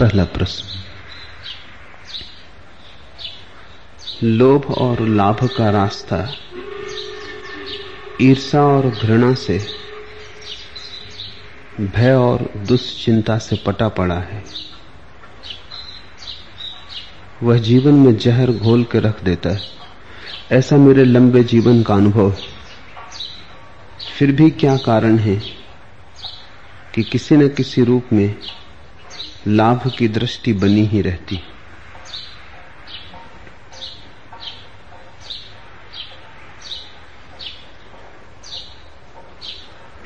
पहला प्रश्न लोभ और लाभ का रास्ता ईर्षा और घृणा से, भय और दुश्चिंता से पटा पड़ा है। वह जीवन में जहर घोल के रख देता है। ऐसा मेरे लंबे जीवन का अनुभव है। फिर भी क्या कारण है कि किसी न किसी रूप में लाभ की दृष्टि बनी ही रहती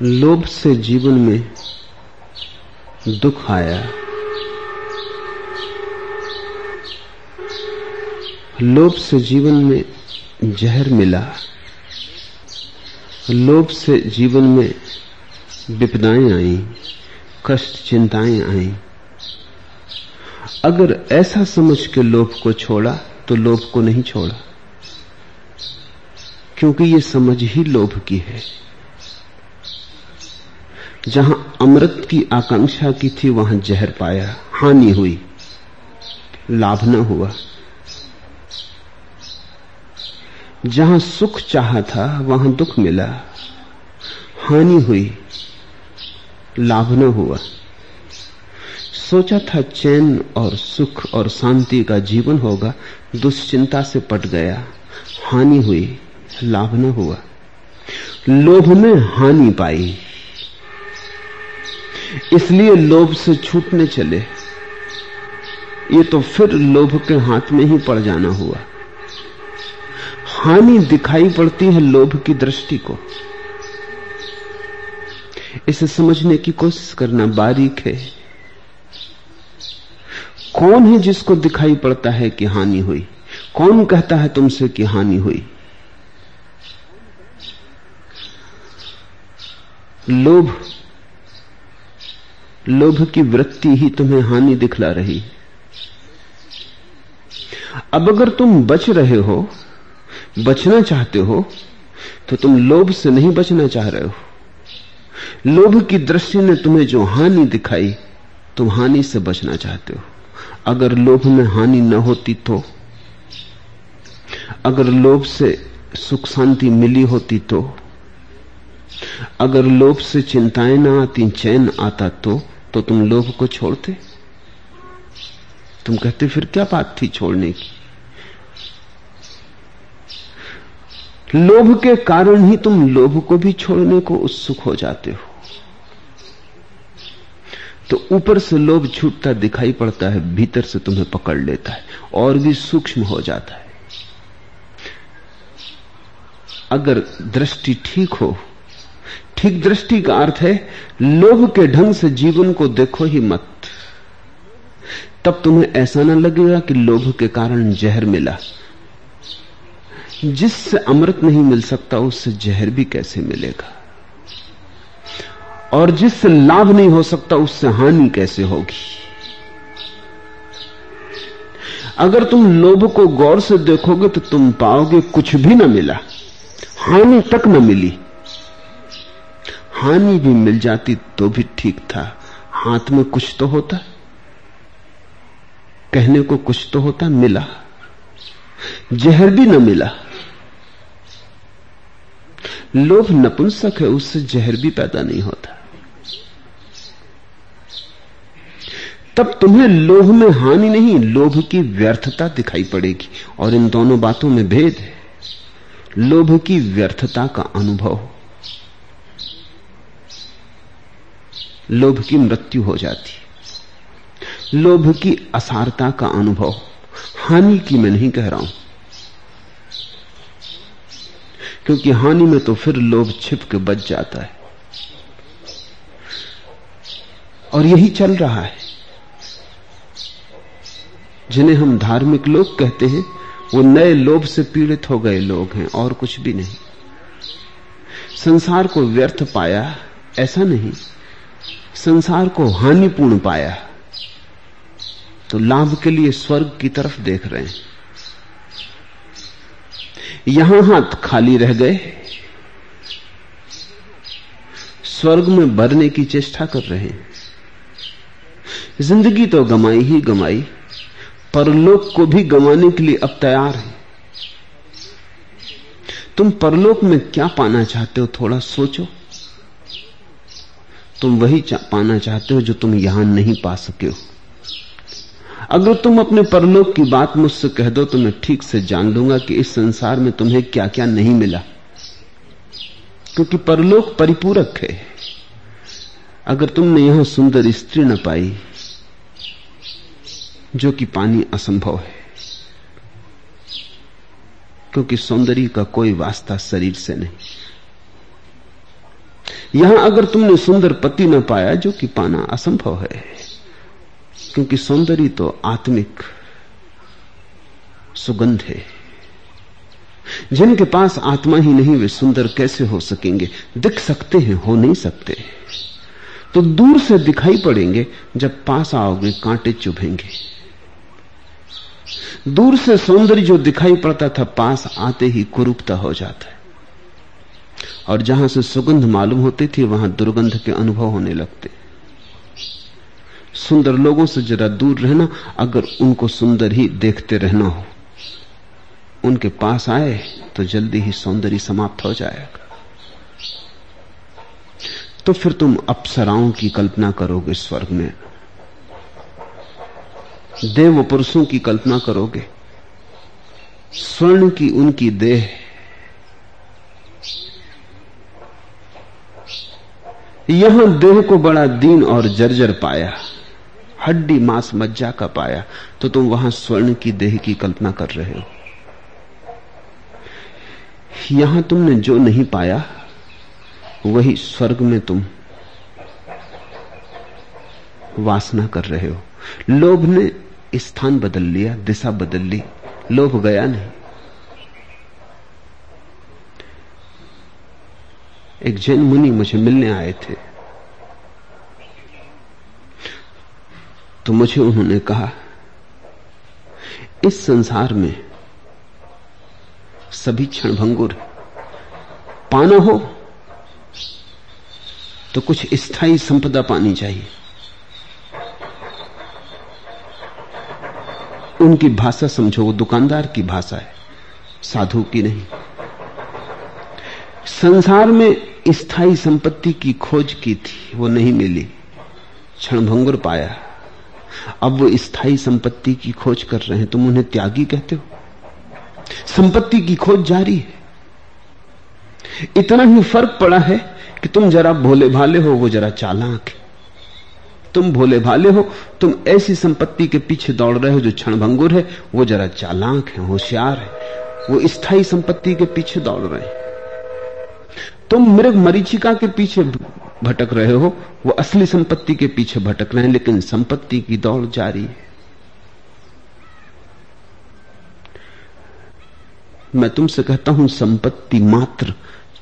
लोभ से जीवन में दुख आया। लोभ से जीवन में जहर मिला। लोभ से जीवन में विपदाएँ आई, कष्ट, चिंताएँ आई। अगर ऐसा समझ के लोभ को छोड़ा तो लोभ को नहीं छोड़ा। क्योंकि ये समझ ही लोभ की है। जहाँ अमृत की आकांक्षा की थी, वहाँ जहर पाया, हानि हुई, लाभ न हुआ। जहाँ सुख चाहा था, वहाँ दुख मिला, हानि हुई, लाभ न हुआ। सोचा था चैन और सुख और शांति का जीवन होगा, दुश्चिंता से पट गया, हानि हुई, लाभ न हुआ। लोभ में हानि पाई। इसलिए लोभ से छूटने चले। ये तो फिर लोभ के हाथ में ही पड़ जाना हुआ। हानि दिखाई पड़ती है लोभ की दृष्टि को। इसे समझने की कोशिश करना बारीक है। कौन है जिसको दिखाई पड़ता है कि हानि हुई? कौन कहता है तुमसे कि हानि हुई? लोभ। लोभ की वृत्ति ही तुम्हें हानि दिखला रही। अब अगर तुम बच रहे हो, बचना चाहते हो तो तुम लोभ से नहीं बचना चाह रहे हो। लोभ की दृष्टि ने तुम्हें जो हानि दिखाई, तुम हानि से बचना चाहते हो। अगर लोभ में हानि न होती तो अगर लोभ से सुख शांति मिली होती तो अगर लोभ से चिंताएँ ना आती, चैन आता तो तो तुम लोभ को छोड़ते? तुम कहते, फिर क्या बात थी छोड़ने की? लोभ के कारण ही तुम लोभ को भी छोड़ने को उत्सुक हो जाते हो। तो ऊपर से लोभ छूटता दिखाई पड़ता है, भीतर से तुम्हें पकड़ लेता है और भी सूक्ष्म हो जाता है। अगर दृष्टि ठीक हो, ठीक दृष्टि का अर्थ है, लोभ के ढंग से जीवन को देखो ही मत। तब तुम्हें ऐसा ना लगेगा कि लोभ के कारण जहर मिला। जिससे अमृत नहीं मिल सकता, उससे जहर भी कैसे मिलेगा? और जिससे लाभ नहीं हो सकता, उससे हानि कैसे होगी? अगर तुम लोभ को गौर से देखोगे तो तुम पाओगे कुछ भी ना मिला। हानि तक न मिली। हानि भी मिल जाती तो भी ठीक था। हाथ में कुछ तो होता। कहने को कुछ तो होता, मिला। जहर भी न मिला। लोभ नपुंसक है, उससे जहर भी पैदा नहीं होता। तब तुम्हें लोभ में हानि नहीं, लोभ की व्यर्थता दिखाई पड़ेगी। और इन दोनों बातों में भेद है। लोभ की व्यर्थता का अनुभव। लोभ की मृत्यु हो जाती। लोभ की असारता का अनुभव। हानि की मैं नहीं कह रहा हूँ। क्योंकि हानि में तो फिर लोभ छिप के बच जाता है। और यही चल रहा है। जिन्हें हम धार्मिक लोग कहते हैं, वो नए लोभ से पीड़ित हो गए लोग हैं और कुछ भी नहीं। संसार को व्यर्थ पाया, ऐसा नहीं। संसार को हानिपूर्ण पाया। तो लाभ के लिए स्वर्ग की तरफ़ देख रहे हैं। यहाँ हाथ खाली रह गए। स्वर्ग में भरने की चेष्टा कर रहे हैं। ज़िंदगी तो गमाई ही गमाई। परलोक को भी गंवाने के लिए अब तैयार है। तुम परलोक में क्या पाना चाहते हो थोड़ा सोचो। तुम वही चा, पाना चाहते हो जो तुम यहाँ नहीं पा सके हो। अगर तुम अपने परलोक की बात मुझसे कह दो तो मैं ठीक से जान लूँगा कि इस संसार में तुम्हें क्या क्या नहीं मिला। क्योंकि परलोक परिपूरक है। अगर तुमने यहाँ सुंदर स्त्री न पाई जो कि पानी असंभव है। क्योंकि सौंदर्य का कोई वास्ता शरीर से नहीं। यहाँ अगर तुमने सुंदर पति न पाया, जो कि पाना असंभव है, क्योंकि सौंदर्य तो आत्मिक सुगंध है। जिनके पास आत्मा ही नहीं, वे सुंदर कैसे हो सकेंगे? दिख सकते हैं, हो नहीं सकते। तो दूर से दिखाई पड़ेंगे, जब पास आओगे, कांटे चुभेंगे। दूर से सौंदर्य जो दिखाई पड़ता था, पास आते ही कुरूपता हो जाता है। और जहाँ से सुगंध मालूम होती थी, वहाँ दुर्गंध के अनुभव होने लगते। सुंदर लोगों से जरा दूर रहना, अगर उनको सुंदर ही देखते रहना हो। उनके पास आए तो जल्दी ही सौंदर्य समाप्त हो जाएगा। तो फिर तुम अप्सराओं की कल्पना करोगे स्वर्ग में। देव पुरुषों की कल्पना करोगे। स्वर्ण की उनकी देह। यहाँ देह को बड़ा दीन और जर्जर पाया। हड्डी मांस मज्जा का पाया। तो तुम वहाँ स्वर्ण की देह की कल्पना कर रहे हो। यहाँ तुमने जो नहीं पाया, वही स्वर्ग में तुम वासना कर रहे हो। लोभ ने स्थान बदल लिया, दिशा बदल ली लोभ गया नहीं। एक जैन मुनि मुझे मिलने आए थे। तो मुझे उन्होंने कहा, इस संसार में सभी क्षण भंगुर पाना हो तो कुछ स्थायी संपदा पानी चाहिए। उनकी भाषा समझो, वो दुकानदार की भाषा है, साधु की नहीं। संसार में स्थायी संपत्ति की खोज की थी, वो नहीं मिली, क्षणभंगुर पाया। अब वो स्थायी संपत्ति की खोज कर रहे हैं, तुम उन्हें त्यागी कहते हो? संपत्ति की खोज जारी है। इतना ही फ़र्क पड़ा है कि तुम जरा भोले भाले हो, वो जरा चालाक है। तुम भोले भाले हो, तुम ऐसी संपत्ति के पीछे दौड़ रहे हो जो क्षणभंगुर है, वो जरा चालाक है, होशियार है, वो स्थायी संपत्ति के पीछे दौड़ रहे हैं। तुम मृग मरीचिका के पीछे भटक रहे हो, वो असली संपत्ति के पीछे भटक रहे हैं, लेकिन संपत्ति की दौड़ जारी है। मैं तुमसे कहता हूँ, संपत्ति मात्र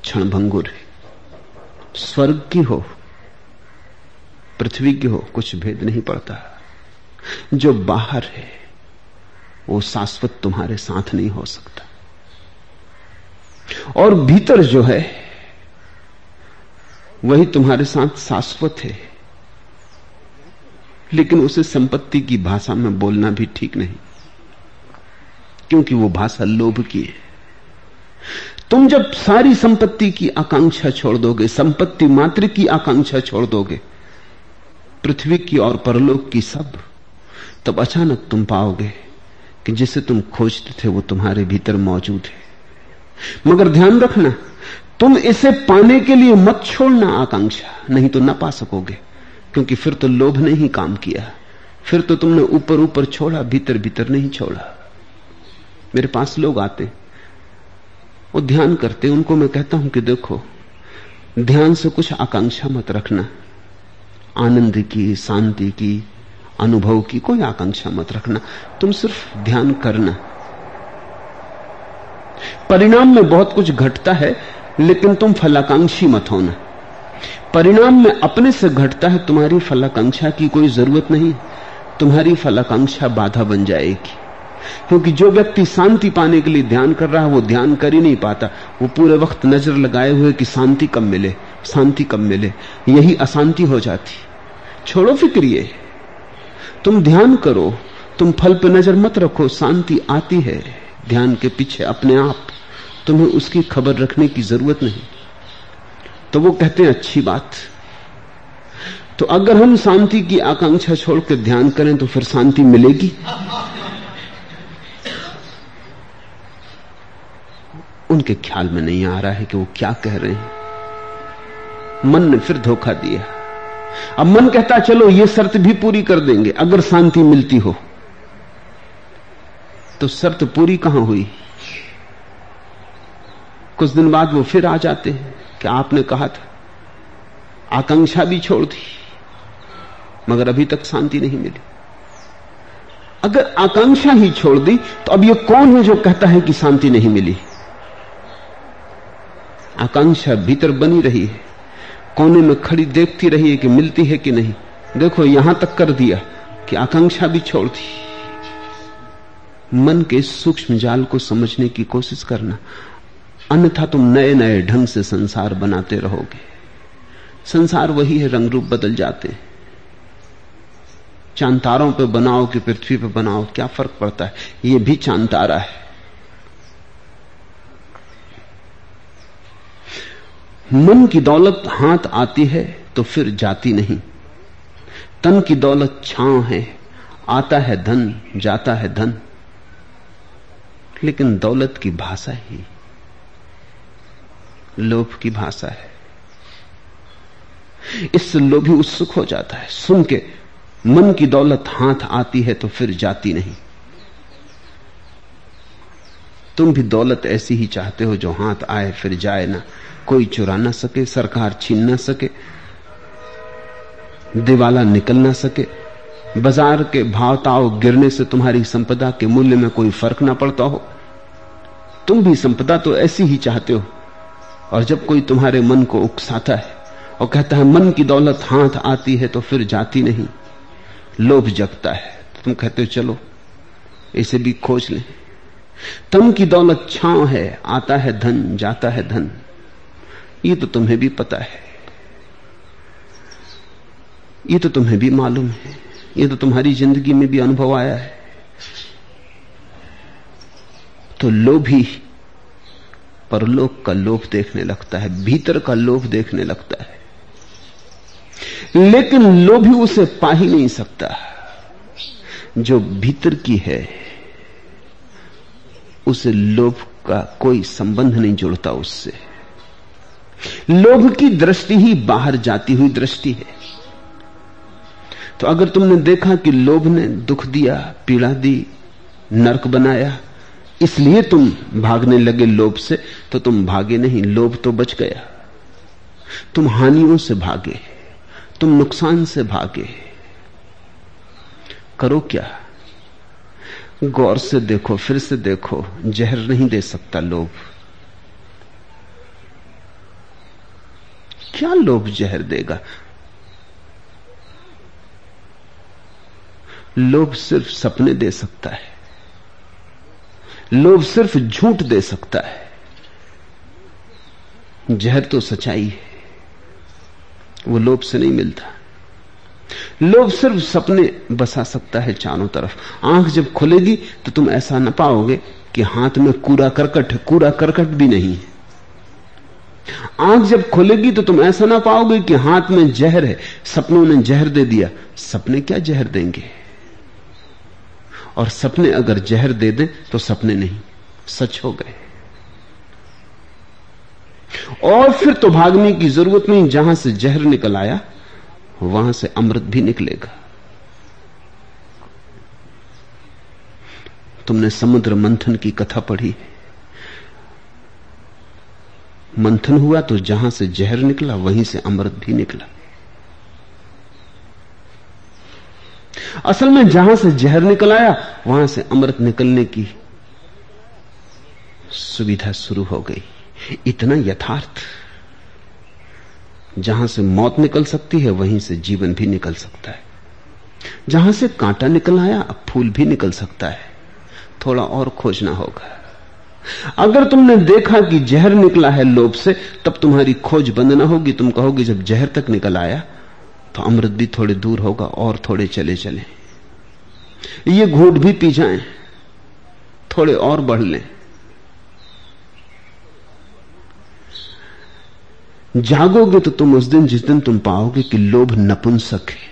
क्षणभंगुर है। स्वर्ग की हो पृथ्वी की हो, कुछ भेद नहीं पड़ता। जो बाहर है, वो शाश्वत तुम्हारे साथ नहीं हो सकता। और भीतर जो है, वही तुम्हारे साथ शाश्वत है। लेकिन उसे संपत्ति की भाषा में बोलना भी ठीक नहीं, क्योंकि वो भाषा लोभ की है। तुम जब सारी संपत्ति की आकांक्षा छोड़ दोगे, संपत्ति मात्र की आकांक्षा छोड़ दोगे पृथ्वी की और परलोक की सब, तब अचानक तुम पाओगे कि जिसे तुम खोजते थे, वो तुम्हारे भीतर मौजूद है। मगर ध्यान रखना, तुम इसे पाने के लिए मत छोड़ना आकांक्षा, नहीं तो ना पा सकोगे, क्योंकि फिर तो लोभ ने ही काम किया। फिर तो तुमने ऊपर ऊपर छोड़ा, भीतर भीतर नहीं छोड़ा। मेरे पास लोग आते वो ध्यान करते उनको मैं कहता हूँ कि देखो, ध्यान से कुछ आकांक्षा मत रखना। आनंद की, शांति की, अनुभव की कोई आकांक्षा मत रखना। तुम सिर्फ़ ध्यान करना। परिणाम में बहुत कुछ घटता है, लेकिन तुम फलाकांक्षी मत होना। परिणाम में अपने से घटता है, तुम्हारी फलाकांक्षा की कोई ज़रूरत नहीं। तुम्हारी फलाकांक्षा बाधा बन जाएगी। क्योंकि जो व्यक्ति शांति पाने के लिए ध्यान कर रहा है, वो ध्यान कर ही नहीं पाता। वो पूरे वक्त नज़र लगाए हुए कि शांति कब मिले, शांति कब मिले। यही अशांति हो जाती। छोड़ो फिक्रिए तुम ध्यान करो, तुम फल पे नज़र मत रखो, शांति आती है। ध्यान के पीछे अपने आप, तुम्हें उसकी खबर रखने की ज़रूरत नहीं। तो वो कहते हैं, अच्छी बात। तो अगर हम शांति की आकांक्षा छोड़कर ध्यान करें तो फिर शांति मिलेगी। उनके ख्याल में नहीं आ रहा है कि वो क्या कह रहे हैं। मन ने फिर धोखा दिया। अब मन कहता चलो ये शर्त भी पूरी कर देंगे, अगर शांति मिलती हो तो शर्त पूरी कहाँ हुई? कुछ दिन बाद वो फिर आ जाते हैं, कि आपने कहा था, आकांक्षा भी छोड़ दी, मगर अभी तक शांति नहीं मिली। अगर आकांक्षा ही छोड़ दी तो अब ये कौन है जो कहता है कि शांति नहीं मिली? आकांक्षा भीतर बनी रही है। कोने में खड़ी देखती रही है कि मिलती है कि नहीं। देखो, यहाँ तक कर दिया कि आकांक्षा भी छोड़ दी। मन के सूक्ष्म जाल को समझने की कोशिश करना। अन्यथा तुम नए नए ढंग से संसार बनाते रहोगे। संसार वही है रंग रूप बदल जाते। चांतारों पे बनाओ कि पृथ्वी पे बनाओ, क्या फ़र्क पड़ता है? ये भी चांतारा है। मन की दौलत हाथ आती है तो फिर जाती नहीं। तन की दौलत छांव है, आता है धन, जाता है धन। लेकिन दौलत की भाषा ही लोभ की भाषा है। इससे लोभी उत्सुक हो जाता है। सुन के मन की दौलत हाथ आती है तो फिर जाती नहीं। तुम भी दौलत ऐसी ही चाहते हो जो हाथ आए फिर जाए ना। कोई चुरा ना सके, सरकार छीन ना सके, दिवाला निकल ना सके, बाज़ार के भाव ताव गिरने से तुम्हारी संपदा के मूल्य में कोई फ़र्क ना पड़ता हो। तुम भी संपदा तो ऐसी ही चाहते हो, और जब कोई तुम्हारे मन को उकसाता है और कहता है, मन की दौलत हाथ आती है तो फिर जाती नहीं। लोभ जगता है। तो तुम कहते हो, चलो, इसे भी खोज लें। तम की दौलत छांव है, आता है धन, जाता है धन। ये तो तुम्हें भी पता है। ये तो तुम्हें भी मालूम है। ये तो तुम्हारी ज़िंदगी में भी अनुभव आया है। तो लोभी परलोक का लोभ देखने लगता है, भीतर का लोभ देखने लगता है। लेकिन लोभी उसे पा ही नहीं सकता। जो भीतर की है, उसे लोभ का कोई संबंध नहीं जुड़ता उससे। लोभ की दृष्टि ही बाहर जाती हुई दृष्टि है। तो अगर तुमने देखा कि लोभ ने दुख दिया, पीड़ा दी, नरक बनाया, इसलिए तुम भागने लगे लोभ से तो तुम भागे नहीं, लोभ तो बच गया। तुम हानियों से भागे, तुम नुकसान से भागे। करो क्या? गौर से देखो, फिर से देखो, जहर नहीं दे सकता लोभ। क्या लोभ जहर देगा? लोभ सिर्फ़ सपने दे सकता है। लोभ सिर्फ़ झूठ दे सकता है। जहर तो सच्चाई है। वो लोभ से नहीं मिलता। लोभ सिर्फ़ सपने बसा सकता है चारों तरफ़। आँख जब खुलेगी तो तुम ऐसा न पाओगे कि हाथ में कूड़ा करकट कूड़ा करकट भी नहीं है। आँख जब खुलेगी तो तुम ऐसा ना पाओगे कि हाथ में जहर है। सपनों ने जहर दे दिया। सपने क्या जहर देंगे? और सपने अगर जहर दे दें तो सपने नहीं। सच हो गए। और फिर तो भागने की ज़रूरत नहीं। जहाँ से जहर निकल आया, वहाँ से अमृत भी निकलेगा। तुमने समुद्र मंथन की कथा पढ़ी है। मंथन हुआ तो जहाँ से जहर निकला, वहीं से अमृत भी निकला। असल में जहाँ से जहर निकल आया, वहाँ से अमृत निकलने की सुविधा शुरू हो गई। इतना यथार्थ, जहाँ से मौत निकल सकती है, वहीं से जीवन भी निकल सकता है। जहाँ से कांटा निकल आया, अब फूल भी निकल सकता है। थोड़ा और खोजना होगा। अगर तुमने देखा कि जहर निकला है लोभ से, तब तुम्हारी खोज बंद ना होगी। तुम कहोगे, जब जहर तक निकल आया तो अमृत भी थोड़े दूर होगा और थोड़े चले चले। ये घूट भी पी जाए, थोड़े और बढ़ लें। जागोगे तो तुम उस दिन, जिस दिन तुम पाओगे कि लोभ नपुंसक है।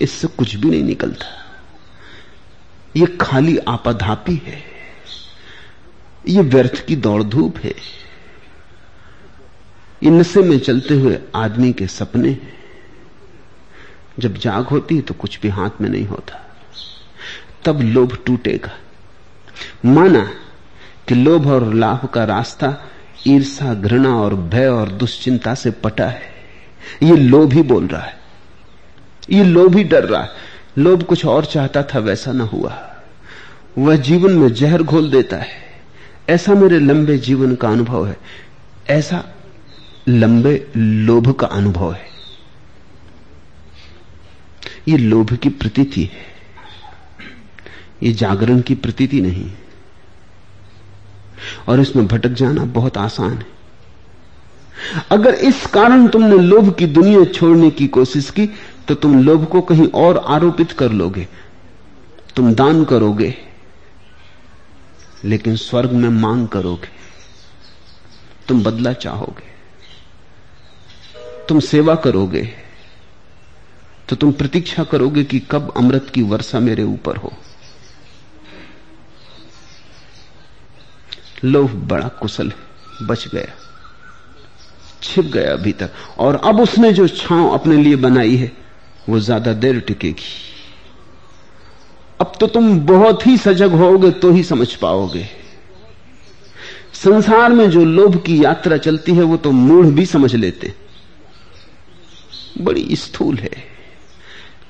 इससे कुछ भी नहीं निकलता। ये खाली आपाधापी है। ये व्यर्थ की दौड़ धूप है। ये नशे में चलते हुए आदमी के सपने जब जाग होती तो कुछ भी हाथ में नहीं होता। तब लोभ टूटेगा। माना कि लोभ और लाभ का रास्ता ईर्षा घृणा और भय और दुश्चिंता से पटा है। ये लोभ ही बोल रहा है। ये लोभ ही डर रहा है। लोभ कुछ और चाहता था वैसा ना हुआ। वह जीवन में जहर घोल देता है। ऐसा मेरे लंबे जीवन का अनुभव है। ऐसा लंबे लोभ का अनुभव है। ये लोभ की प्रतीति है। ये जागरण की प्रतीति नहीं और इसमें भटक जाना बहुत आसान है। अगर इस कारण तुमने लोभ की दुनिया छोड़ने की कोशिश की तो तुम लोभ को कहीं और आरोपित कर लोगे। तुम दान करोगे। लेकिन स्वर्ग में मांग करोगे, तुम बदला चाहोगे, तुम सेवा करोगे तो तुम प्रतीक्षा करोगे कि कब अमृत की वर्षा मेरे ऊपर हो। लोभ बड़ा कुशल है, बच गया, छिप गया भीतर और अब उसने जो छांव अपने लिए बनाई है, वो ज़्यादा देर टिकेगी। अब तो तुम बहुत ही सजग होगे तो ही समझ पाओगे। संसार में जो लोभ की यात्रा चलती है, वो तो मूढ़ भी समझ लेते। बड़ी स्थूल है।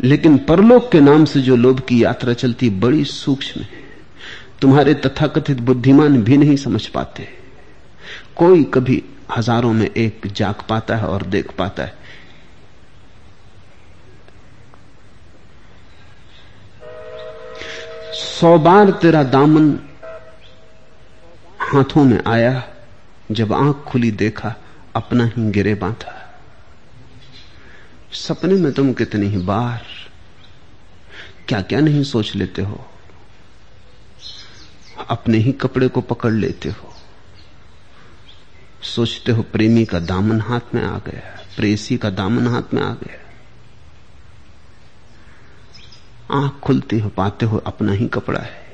लेकिन परलोक के नाम से जो लोभ की यात्रा चलती बड़ी सूक्ष्म है। तुम्हारे तथाकथित बुद्धिमान भी नहीं समझ पाते। कोई कभी हज़ारों में एक जाग पाता है और देख पाता है। सौ बार तेरा दामन हाथों में आया, जब आँख खुली देखा, अपना ही गिरे बांधा। सपने में तुम कितनी ही बार क्या क्या नहीं सोच लेते हो? अपने ही कपड़े को पकड़ लेते हो। सोचते हो प्रेमी का दामन हाथ में आ गया, प्रेसी का दामन हाथ में आ गया। आँख खुलती हो, पाते हो, अपना ही कपड़ा है।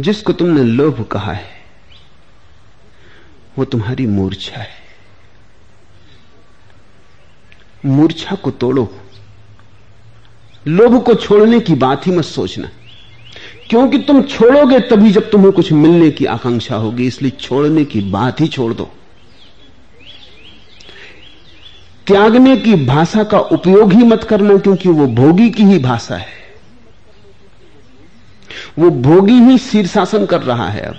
जिसको तुमने लोभ कहा है, वो तुम्हारी मूर्छा है। मूर्छा को तोड़ो। लोभ को छोड़ने की बात ही मत सोचना। क्योंकि तुम छोड़ोगे तभी जब तुम्हें कुछ मिलने की आकांक्षा होगी, इसलिए छोड़ने की बात ही छोड़ दो। त्यागने की भाषा का उपयोग ही मत करना, क्योंकि वो भोगी की ही भाषा है। वो भोगी ही शीर्षासन कर रहा है अब।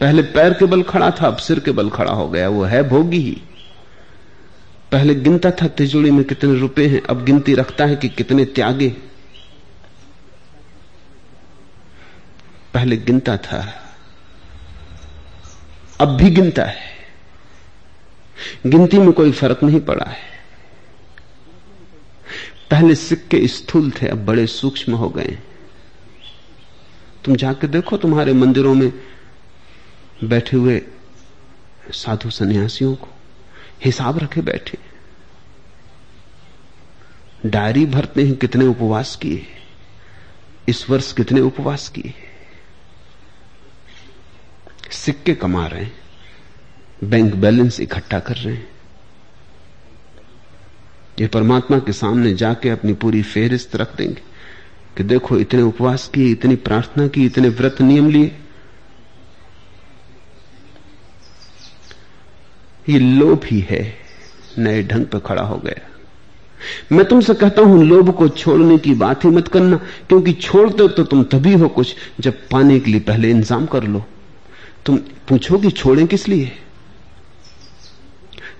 पहले पैर के बल खड़ा था, अब सिर के बल खड़ा हो गया, वो है भोगी ही। पहले गिनता था तिजोड़ी में कितने रुपए हैं, अब गिनती रखता है कि कितने त्यागे। पहले गिनता था, अब भी गिनता है। गिनती में कोई फ़र्क नहीं पड़ा है। पहले सिक्के स्थूल थे, अब बड़े सूक्ष्म हो गए तुम जाके देखो तुम्हारे मंदिरों में बैठे हुए साधु सन्यासियों को, हिसाब रखे बैठे। डायरी भरते हैं, कितने उपवास किए इस वर्ष कितने उपवास किए सिक्के कमा रहे हैं। बैंक बैलेंस इकट्ठा कर रहे हैं। ये परमात्मा के सामने जाके अपनी पूरी फेहरिस्त रख देंगे कि देखो, इतने उपवास किए, इतनी प्रार्थना की, इतने व्रत नियम लिए। ये लोभ ही है, नए ढंग पर खड़ा हो गया। मैं तुमसे कहता हूँ, लोभ को छोड़ने की बात ही मत करना, क्योंकि छोड़ते तो तुम तभी हो कुछ जब पाने के लिए पहले इंतज़ाम कर लो। तुम पूछो कि छोड़ें किस लिए?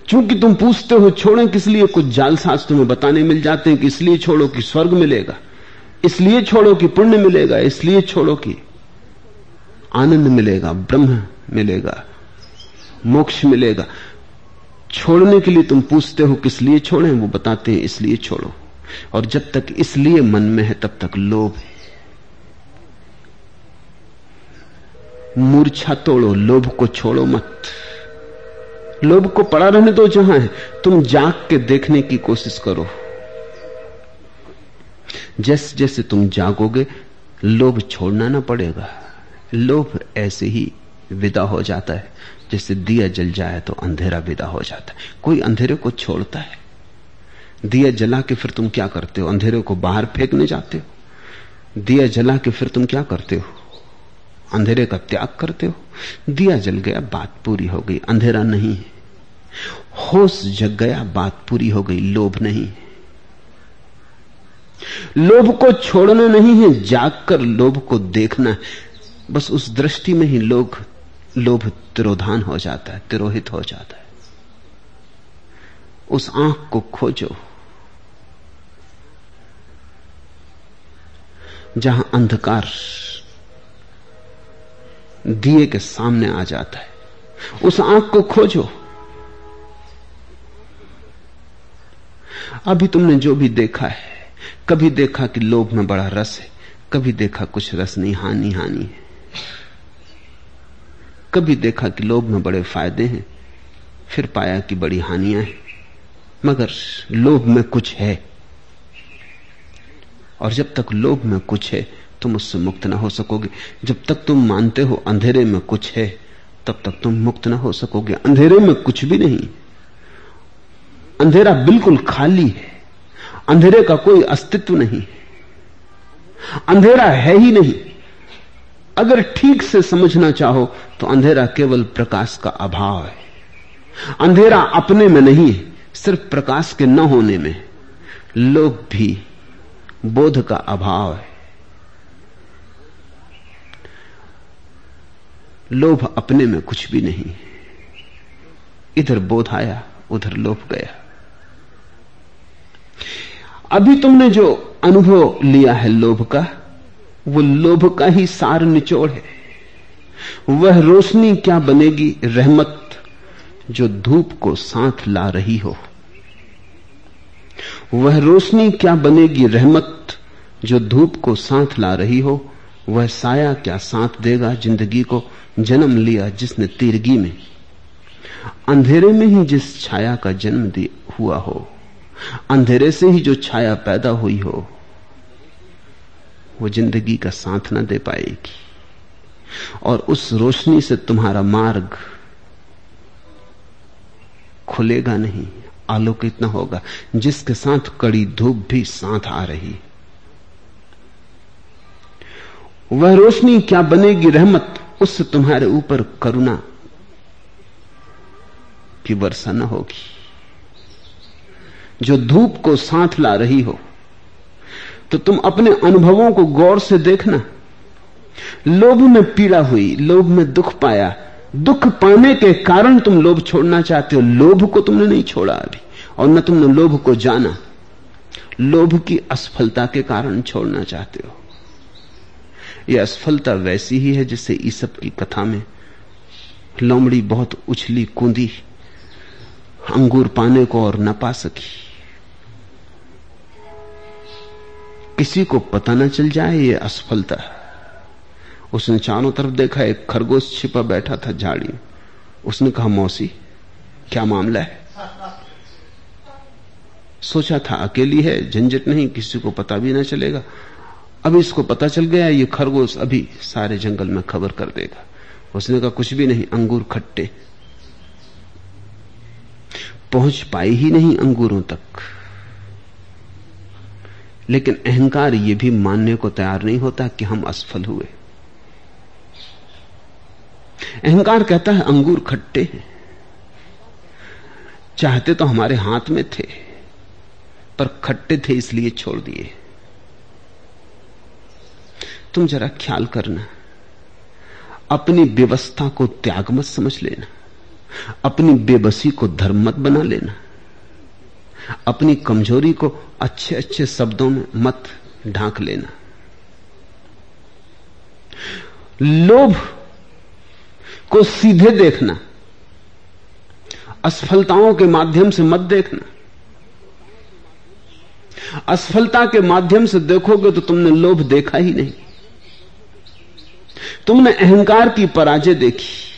चूँकि तुम पूछते हो छोड़ें, किस लिए कुछ जालसाज तुम्हें बताने मिल जाते हैं कि इसलिए छोड़ो कि स्वर्ग मिलेगा, इसलिए छोड़ो कि पुण्य मिलेगा, इसलिए छोड़ो कि आनंद मिलेगा, ब्रह्म मिलेगा, मोक्ष मिलेगा। छोड़ने के लिए तुम पूछते हो किस लिए छोड़े, वो बताते हैं, इसलिए छोड़ो। और जब तक इसलिए मन में है, तब तक लोभ है। मूर्छा तोड़ो, लोभ को छोड़ो मत। लोभ को पड़ा रहने दो जहाँ है। तुम जाग के देखने की कोशिश करो। जैसे जैसे तुम जागोगे, लोभ छोड़ना ना पड़ेगा। लोभ ऐसे ही विदा हो जाता है। जैसे दिया जल जाए तो अंधेरा विदा हो जाता है। कोई अंधेरे को छोड़ता है। दिया जला के फिर तुम क्या करते हो? अंधेरे को बाहर फेंकने जाते हो? दिया जला के फिर तुम क्या करते हो? अंधेरे का त्याग करते हो? दिया जल गया, बात पूरी हो गई, अंधेरा नहीं है। होश जग गया, बात पूरी हो गई, लोभ नहीं। लोभ को छोड़ना नहीं है, जागकर लोभ को देखना बस उस दृष्टि में ही लोग, लोभ तिरोधान हो जाता है, तिरोहित हो जाता है। उस आँख को खोजो, जहाँ अंधकार दिए के सामने आ जाता है। उस आँख को खोजो। अभी तुमने जो भी देखा है, कभी देखा कि लोभ में बड़ा रस है, कभी देखा कुछ रस नहीं, हानि हानि है। कभी देखा कि लोभ में बड़े फ़ायदे हैं, फिर पाया कि बड़ी हानियाँ हैं, मगर लोभ में कुछ है। और जब तक लोभ में कुछ है, तुम उससे मुक्त ना हो सकोगे। जब तक तुम मानते हो अंधेरे में कुछ है, तब तक तुम मुक्त ना हो सकोगे। अंधेरे में कुछ भी नहीं। अंधेरा बिल्कुल खाली है। अंधेरे का कोई अस्तित्व नहीं अंधेरा है ही नहीं। अगर ठीक से समझना चाहो तो अंधेरा केवल प्रकाश का अभाव है। अंधेरा अपने में नहीं है, सिर्फ़ प्रकाश के न होने में। लोग भी बोध का अभाव है। लोभ अपने में कुछ भी नहीं इधर बोध आया, उधर लोभ गया। अभी तुमने जो अनुभव लिया है लोभ का, वो लोभ का ही सार निचोड़ है। वह रोशनी क्या बनेगी रहमत जो धूप को साथ ला रही हो? वह रोशनी क्या बनेगी रहमत जो धूप को साथ ला रही हो? वह साया क्या साथ देगा ज़िंदगी को जन्म लिया जिसने तीरगी में? अंधेरे में ही जिस छाया का जन्म हुआ हो अंधेरे से ही जो छाया पैदा हुई हो, वो ज़िंदगी का साथ ना दे पाएगी। और उस रोशनी से तुम्हारा मार्ग खुलेगा नहीं, आलोकित न होगा। जिसके साथ कड़ी धूप भी साथ आ रही, वह रोशनी क्या बनेगी रहमत, उससे तुम्हारे ऊपर करुणा की वर्षा न होगी। जो धूप को साथ ला रही हो तो तुम अपने अनुभवों को गौर से देखना। लोभ में पीड़ा हुई, लोभ में दुख पाया, दुख पाने के कारण तुम लोभ छोड़ना चाहते हो। लोभ को तुमने नहीं छोड़ा अभी, और न तुमने लोभ को जाना। लोभ की असफलता के कारण छोड़ना चाहते हो। यह असफलता वैसी ही है जिससे ईसप की कथा में लोमड़ी बहुत उछली कूदी, अंगूर पाने को और न पा सकी। किसी को पता न चल जाए ये असफलता। उसने चारों तरफ़ देखा, एक खरगोश छिपा बैठा था झाड़ी। उसने कहा, मौसी, क्या मामला है? सोचा था, अकेली है, झंझट नहीं, किसी को पता भी ना चलेगा। अब इसको पता चल गया, ये खरगोश अभी सारे जंगल में खबर कर देगा। उसने कहा, कुछ भी नहीं, अंगूर खट्टे। पहुँच पाई ही नहीं अंगूरों तक। लेकिन अहंकार यह भी मानने को तैयार नहीं होता कि हम असफल हुए। अहंकार कहता है अंगूर खट्टे हैं। चाहते तो हमारे हाथ में थे, पर खट्टे थे इसलिए छोड़ दिए। तुम जरा ख्याल करना, अपनी व्यवस्था को त्याग मत समझ लेना, अपनी बेबसी को धर्म मत बना लेना। अपनी कमज़ोरी को अच्छे अच्छे शब्दों में मत ढांक लेना। लोभ को सीधे देखना। असफलताओं के माध्यम से मत देखना। असफलता के माध्यम से देखोगे तो तुमने लोभ देखा ही नहीं। तुमने अहंकार की पराजय देखी।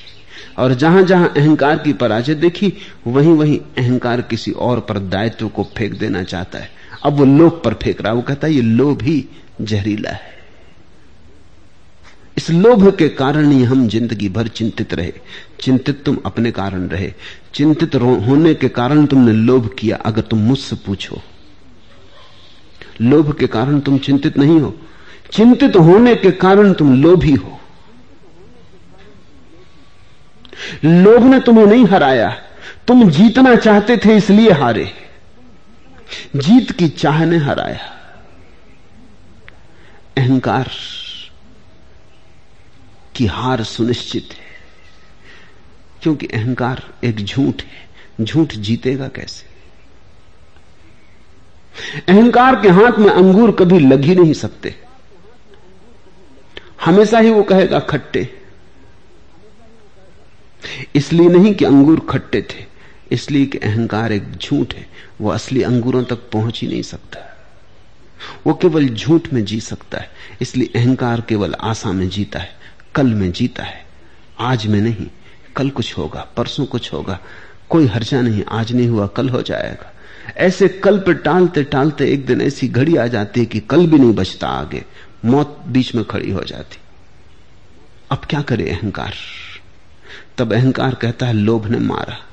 और जहाँ जहाँ अहंकार की पराजय देखी, वहीं वहीं अहंकार किसी और पर दायित्व को फेंक देना चाहता है। अब वो लोभ पर फेंक रहा वो कहता है, ये लोभ ही जहरीला है। इस लोभ के कारण ही हम ज़िंदगी भर चिंतित रहे। चिंतित तुम अपने कारण रहे। चिंतित होने के कारण तुमने लोभ किया, अगर तुम मुझसे पूछो। लोभ के कारण तुम चिंतित नहीं हो। चिंतित होने के कारण तुम लोभी हो। लोभ ने तुम्हें नहीं हराया। तुम जीतना चाहते थे, इसलिए हारे। जीत की चाह ने हराया। अहंकार की हार सुनिश्चित है, क्योंकि अहंकार एक झूठ है। झूठ जीतेगा कैसे? अहंकार के हाथ में अंगूर कभी लग ही नहीं सकते। हमेशा ही वो कहेगा, खट्टे। इसलिए नहीं कि अंगूर खट्टे थे, इसलिए कि अहंकार एक झूठ है। वो असली अंगूरों तक पहुँच ही नहीं सकता। वो केवल झूठ में जी सकता है, इसलिए अहंकार केवल आशा में जीता है, कल में जीता है, आज में नहीं, कल कुछ होगा, परसों कुछ होगा, कोई हर्जा नहीं, आज नहीं हुआ, कल हो जाएगा। ऐसे कल पर टालते टालते एक दिन ऐसी घड़ी आ जाती है कि कल भी नहीं बचता आगे, मौत बीच में खड़ी हो जाती। अब क्या करे अहंकार? तब अहंकार कहता है, लोभ ने मारा।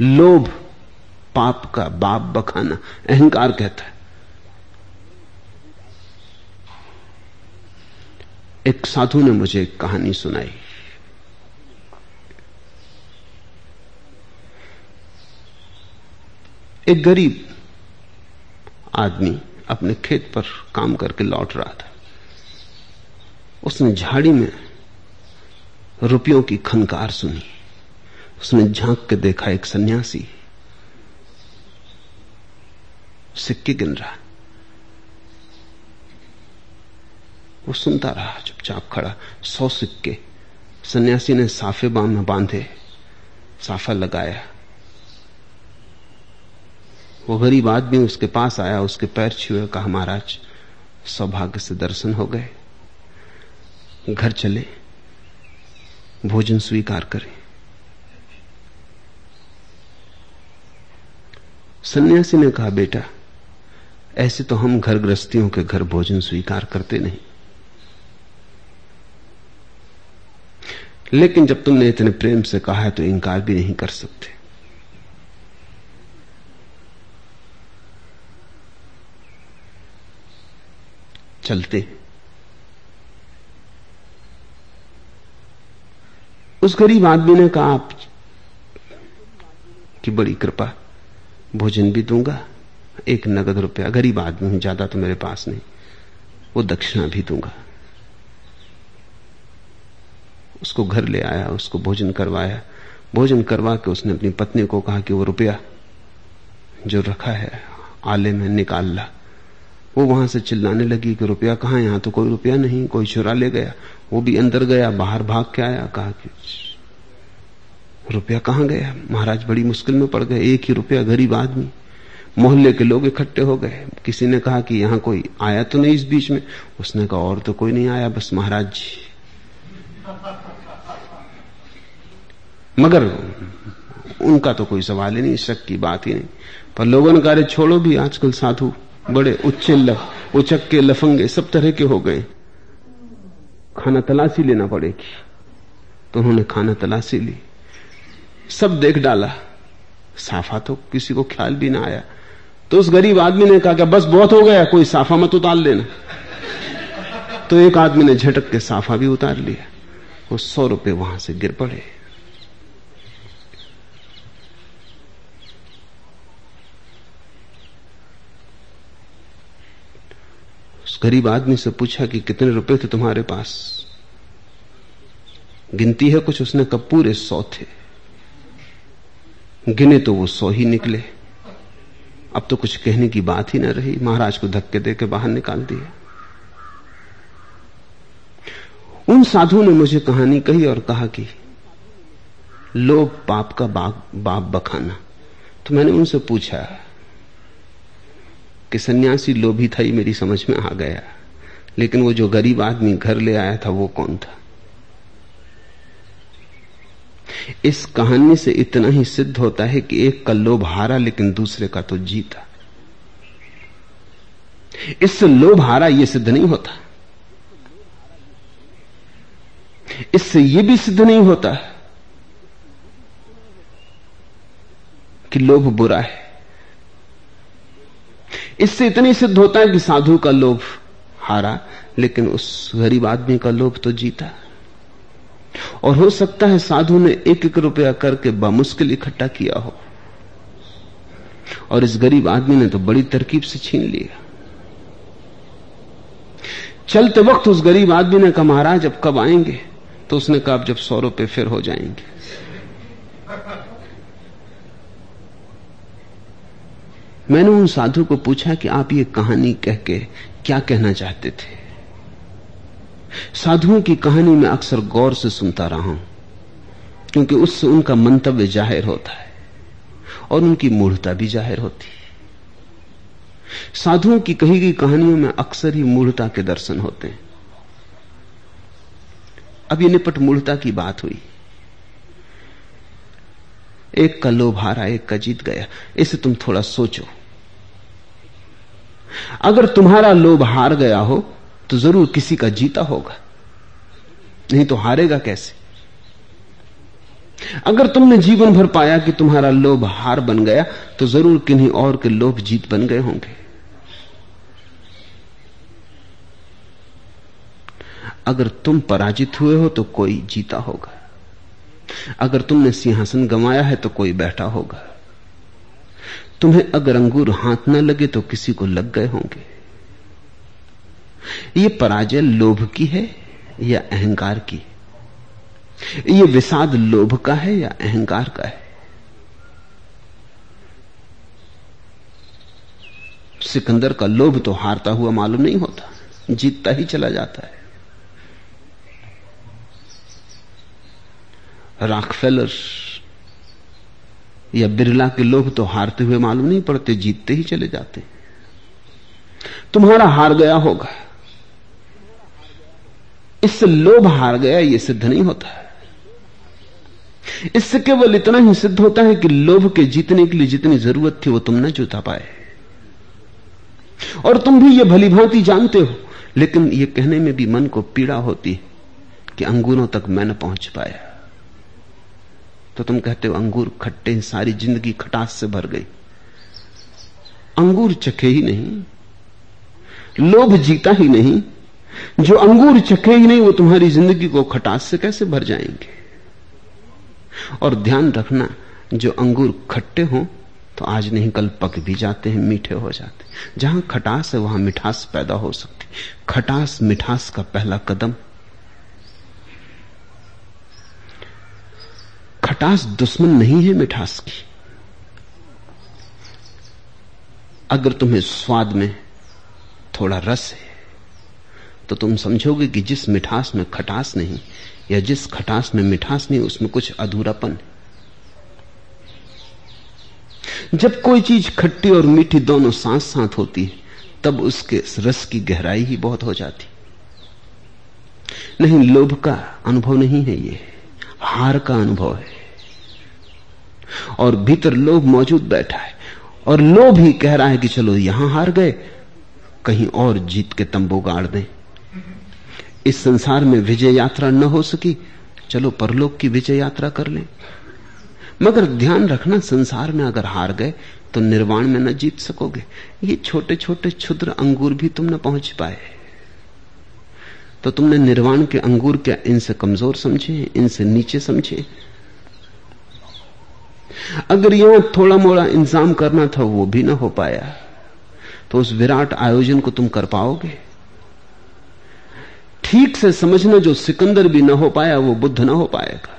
लोभ पाप का बाप बखाना, अहंकार कहता है। एक साधु ने मुझे एक कहानी सुनाई। एक गरीब आदमी अपने खेत पर काम करके लौट रहा था। उसने झाड़ी में रुपयों की खनकार सुनी। उसने झाँक के देखा एक सन्यासी। सिक्के गिन रहा। वो सुनता रहा, चुपचाप खड़ा। सौ सिक्के। सन्यासी ने साफे बाम में बांधे, साफा लगाया। वो गरीब आदमी उसके पास आया, उसके पैर छुए, कहा, महाराज, सौभाग्य से दर्शन हो गए। घर चले, भोजन स्वीकार करें। सन्यासी ने कहा, बेटा, ऐसे तो हम घर गृहस्थियों के घर भोजन स्वीकार करते नहीं। लेकिन जब तुमने इतने प्रेम से कहा है तो इंकार भी नहीं कर सकते। चलते उस गरीब आदमी ने कहा, आप की बड़ी कृपा, भोजन भी दूँगा, एक नगद रुपया, गरीब आदमी हूँ, ज़्यादा तो मेरे पास नहीं, वो दक्षिणा भी दूँगा। उसको घर ले आया, उसको भोजन करवाया। भोजन करवा के उसने अपनी पत्नी को कहा कि वो रुपया जो रखा है, आले में निकाल ला। वो वहाँ से चिल्लाने लगी कि रुपया कहाँ यहाँ तो कोई रुपया नहीं, कोई चुरा ले गया। वो भी अंदर गया, बाहर भाग के आया, कहा कि, रुपया कहाँ गया? महाराज बड़ी मुश्किल में पड़ गए, एक ही रुपया गरीब आदमी। मोहल्ले के लोग इकट्ठे हो गए। किसी ने कहा कि यहाँ कोई आया तो नहीं इस बीच में? उसने कहा, और तो कोई नहीं आया, बस महाराज जी। मगर उनका तो कोई सवाल ही नहीं, शक की बात ही नहीं। पर लोगों ने कहा छोड़ो भी, आजकल साधु बड़े उच्चे लफ उचक के लफंगे सब तरह के हो गए। खाना तलाशी लेना पड़ेगी। तो उन्होंने खाना तलाशी ली। सब देख डाला। साफा तो किसी को ख्याल भी ना आया। तो उस गरीब आदमी ने कहा कि बस बहुत हो गया, कोई साफा मत उतार लेना। तो एक आदमी ने झटक के साफा भी उतार लिया। वो सौ रुपए वहाँ से गिर पड़े। गरीब आदमी से पूछा कि कितने रुपए थे तुम्हारे पास? गिनती है कुछ, उसने कब पूरे सौ थे। गिने तो वो सौ ही निकले। अब तो कुछ कहने की बात ही ना रही। महाराज को धक्के दे के बाहर निकाल दिया। उन साधुओं ने मुझे कहानी कही और कहा कि लोभ पाप का बाप बाप बखाना। तो मैंने उनसे पूछा कि सन्यासी लोभी था ही मेरी समझ में आ गया। लेकिन वो जो गरीब आदमी घर ले आया था, वो कौन था? इस कहानी से इतना ही सिद्ध होता है कि एक का लोभ हारा, लेकिन दूसरे का तो जीता। इससे लोभ हारा यह सिद्ध नहीं होता। इससे यह भी सिद्ध नहीं होता कि लोभ बुरा है। इससे इतनी सिद्ध होता है कि साधु का लोभ हारा, लेकिन उस गरीब आदमी का लोभ तो जीता। और हो सकता है साधु ने एक एक रुपया करके बामुश्किल इकट्ठा किया हो। और इस गरीब आदमी ने तो बड़ी तरकीब से छीन लिया। चलते वक्त उस गरीब आदमी ने कहा, महाराज, अब कब आएँगे? तो उसने कहा जब सौ रुपये फिर हो जाएँगे। मैंने उन साधु को पूछा कि आप ये कहानी कह के क्या कहना चाहते थे? साधुओं की कहानी में अक्सर गौर से सुनता रहा हूँ, क्योंकि उससे उनका मंतव्य ज़ाहिर होता है और उनकी मूढ़ता भी ज़ाहिर होती है। साधुओं की कही गई कहानियों में अक्सर ही मूढ़ता के दर्शन होते हैं। अब ये निपट मूढ़ता की बात हुई। एक का लोभ हारा, एक का जीत गया, इसे तुम थोड़ा सोचो। अगर तुम्हारा लोभ हार गया हो तो ज़रूर किसी का जीता होगा। नहीं तो हारेगा कैसे? अगर तुमने जीवन भर पाया कि तुम्हारा लोभ हार बन गया तो ज़रूर किन्हीं और के लोभ जीत बन गए होंगे। अगर तुम पराजित हुए हो तो कोई जीता होगा। अगर तुमने सिंहासन गंवाया है तो कोई बैठा होगा। तुम्हें अगर अंगूर हाथ न लगे तो किसी को लग गए होंगे। ये पराजय लोभ की है या अहंकार की? ये विषाद लोभ का है या अहंकार का है? सिकंदर का लोभ तो हारता हुआ मालूम नहीं होता, जीतता ही चला जाता है। राकफेलर या बिरला के लोभ तो हारते हुए मालूम नहीं पड़ते, जीतते ही चले जाते तुम्हारा हार गया होगा। इससे लोभ हार गया यह सिद्ध नहीं होता। इससे केवल इतना ही सिद्ध होता है कि लोभ के जीतने के लिए जितनी ज़रूरत थी, वो तुम न जुटा पाए। और तुम भी ये भली भांति जानते हो, लेकिन ये कहने में भी मन को पीड़ा होती कि अंगूरों तक मैं न पहुँच पाया। तो तुम कहते हो अंगूर खट्टे सारी ज़िंदगी खटास से भर गई। अंगूर चखे ही नहीं, लोभ जीता ही नहीं, जो अंगूर चखे ही नहीं, वो तुम्हारी ज़िंदगी को खटास से कैसे भर जाएँगे? और ध्यान रखना, जो अंगूर खट्टे हो तो आज नहीं, कल पक भी जाते हैं, मीठे हो जाते जहाँ खटास है, वहाँ मिठास पैदा हो सकती खटास, मिठास का पहला कदम खटास दुश्मन नहीं है मिठास की। अगर तुम्हें स्वाद में थोड़ा रस है तो तुम समझोगे कि जिस मिठास में खटास नहीं, या जिस खटास में मिठास नहीं, उसमें कुछ अधूरापन है। जब कोई चीज़ खट्टी और मीठी दोनों साथ साथ होती है, तब उसके रस की गहराई ही बहुत हो जाती। नहीं, लोभ का अनुभव नहीं है ये, हार का अनुभव है। और भीतर लोभ मौजूद बैठा है। और लोभ ही कह रहा है कि चलो यहाँ हार गए, कहीं और जीत के तंबू गाड़ दें। इस संसार में विजय यात्रा न हो सकी, चलो परलोक की विजय यात्रा कर लें। मगर ध्यान रखना, संसार में अगर हार गए तो निर्वाण में न जीत सकोगे। ये छोटे छोटे क्षुद्र अंगूर भी तुम न पहुँच पाए। तो तुमने निर्वाण के अंगूर क्या इनसे कमज़ोर समझे, इनसे नीचे समझे? अगर यहाँ थोड़ा मोड़ा इंतज़ाम करना था, वो भी ना हो पाया। तो उस विराट आयोजन को तुम कर पाओगे। ठीक से समझना जो सिकंदर भी ना हो पाया, वो बुद्ध ना हो पाएगा।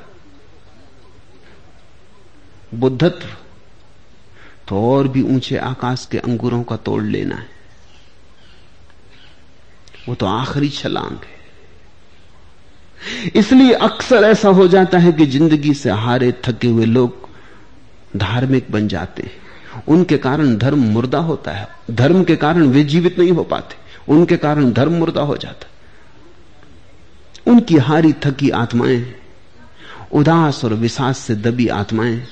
बुद्धत्व तो और भी ऊँचे आकाश के अंगूरों का तोड़ लेना है। वो तो आखिरी छलांग है। इसलिए अक्सर ऐसा हो जाता है कि ज़िंदगी से हारे थके हुए लोग धार्मिक बन जाते हैं। उनके कारण धर्म मुर्दा होता है। धर्म के कारण वे जीवित नहीं हो पाते। उनके कारण धर्म मुर्दा हो जाता। उनकी हारी थकी आत्माएँ, उदास और विशास से दबी आत्माएँ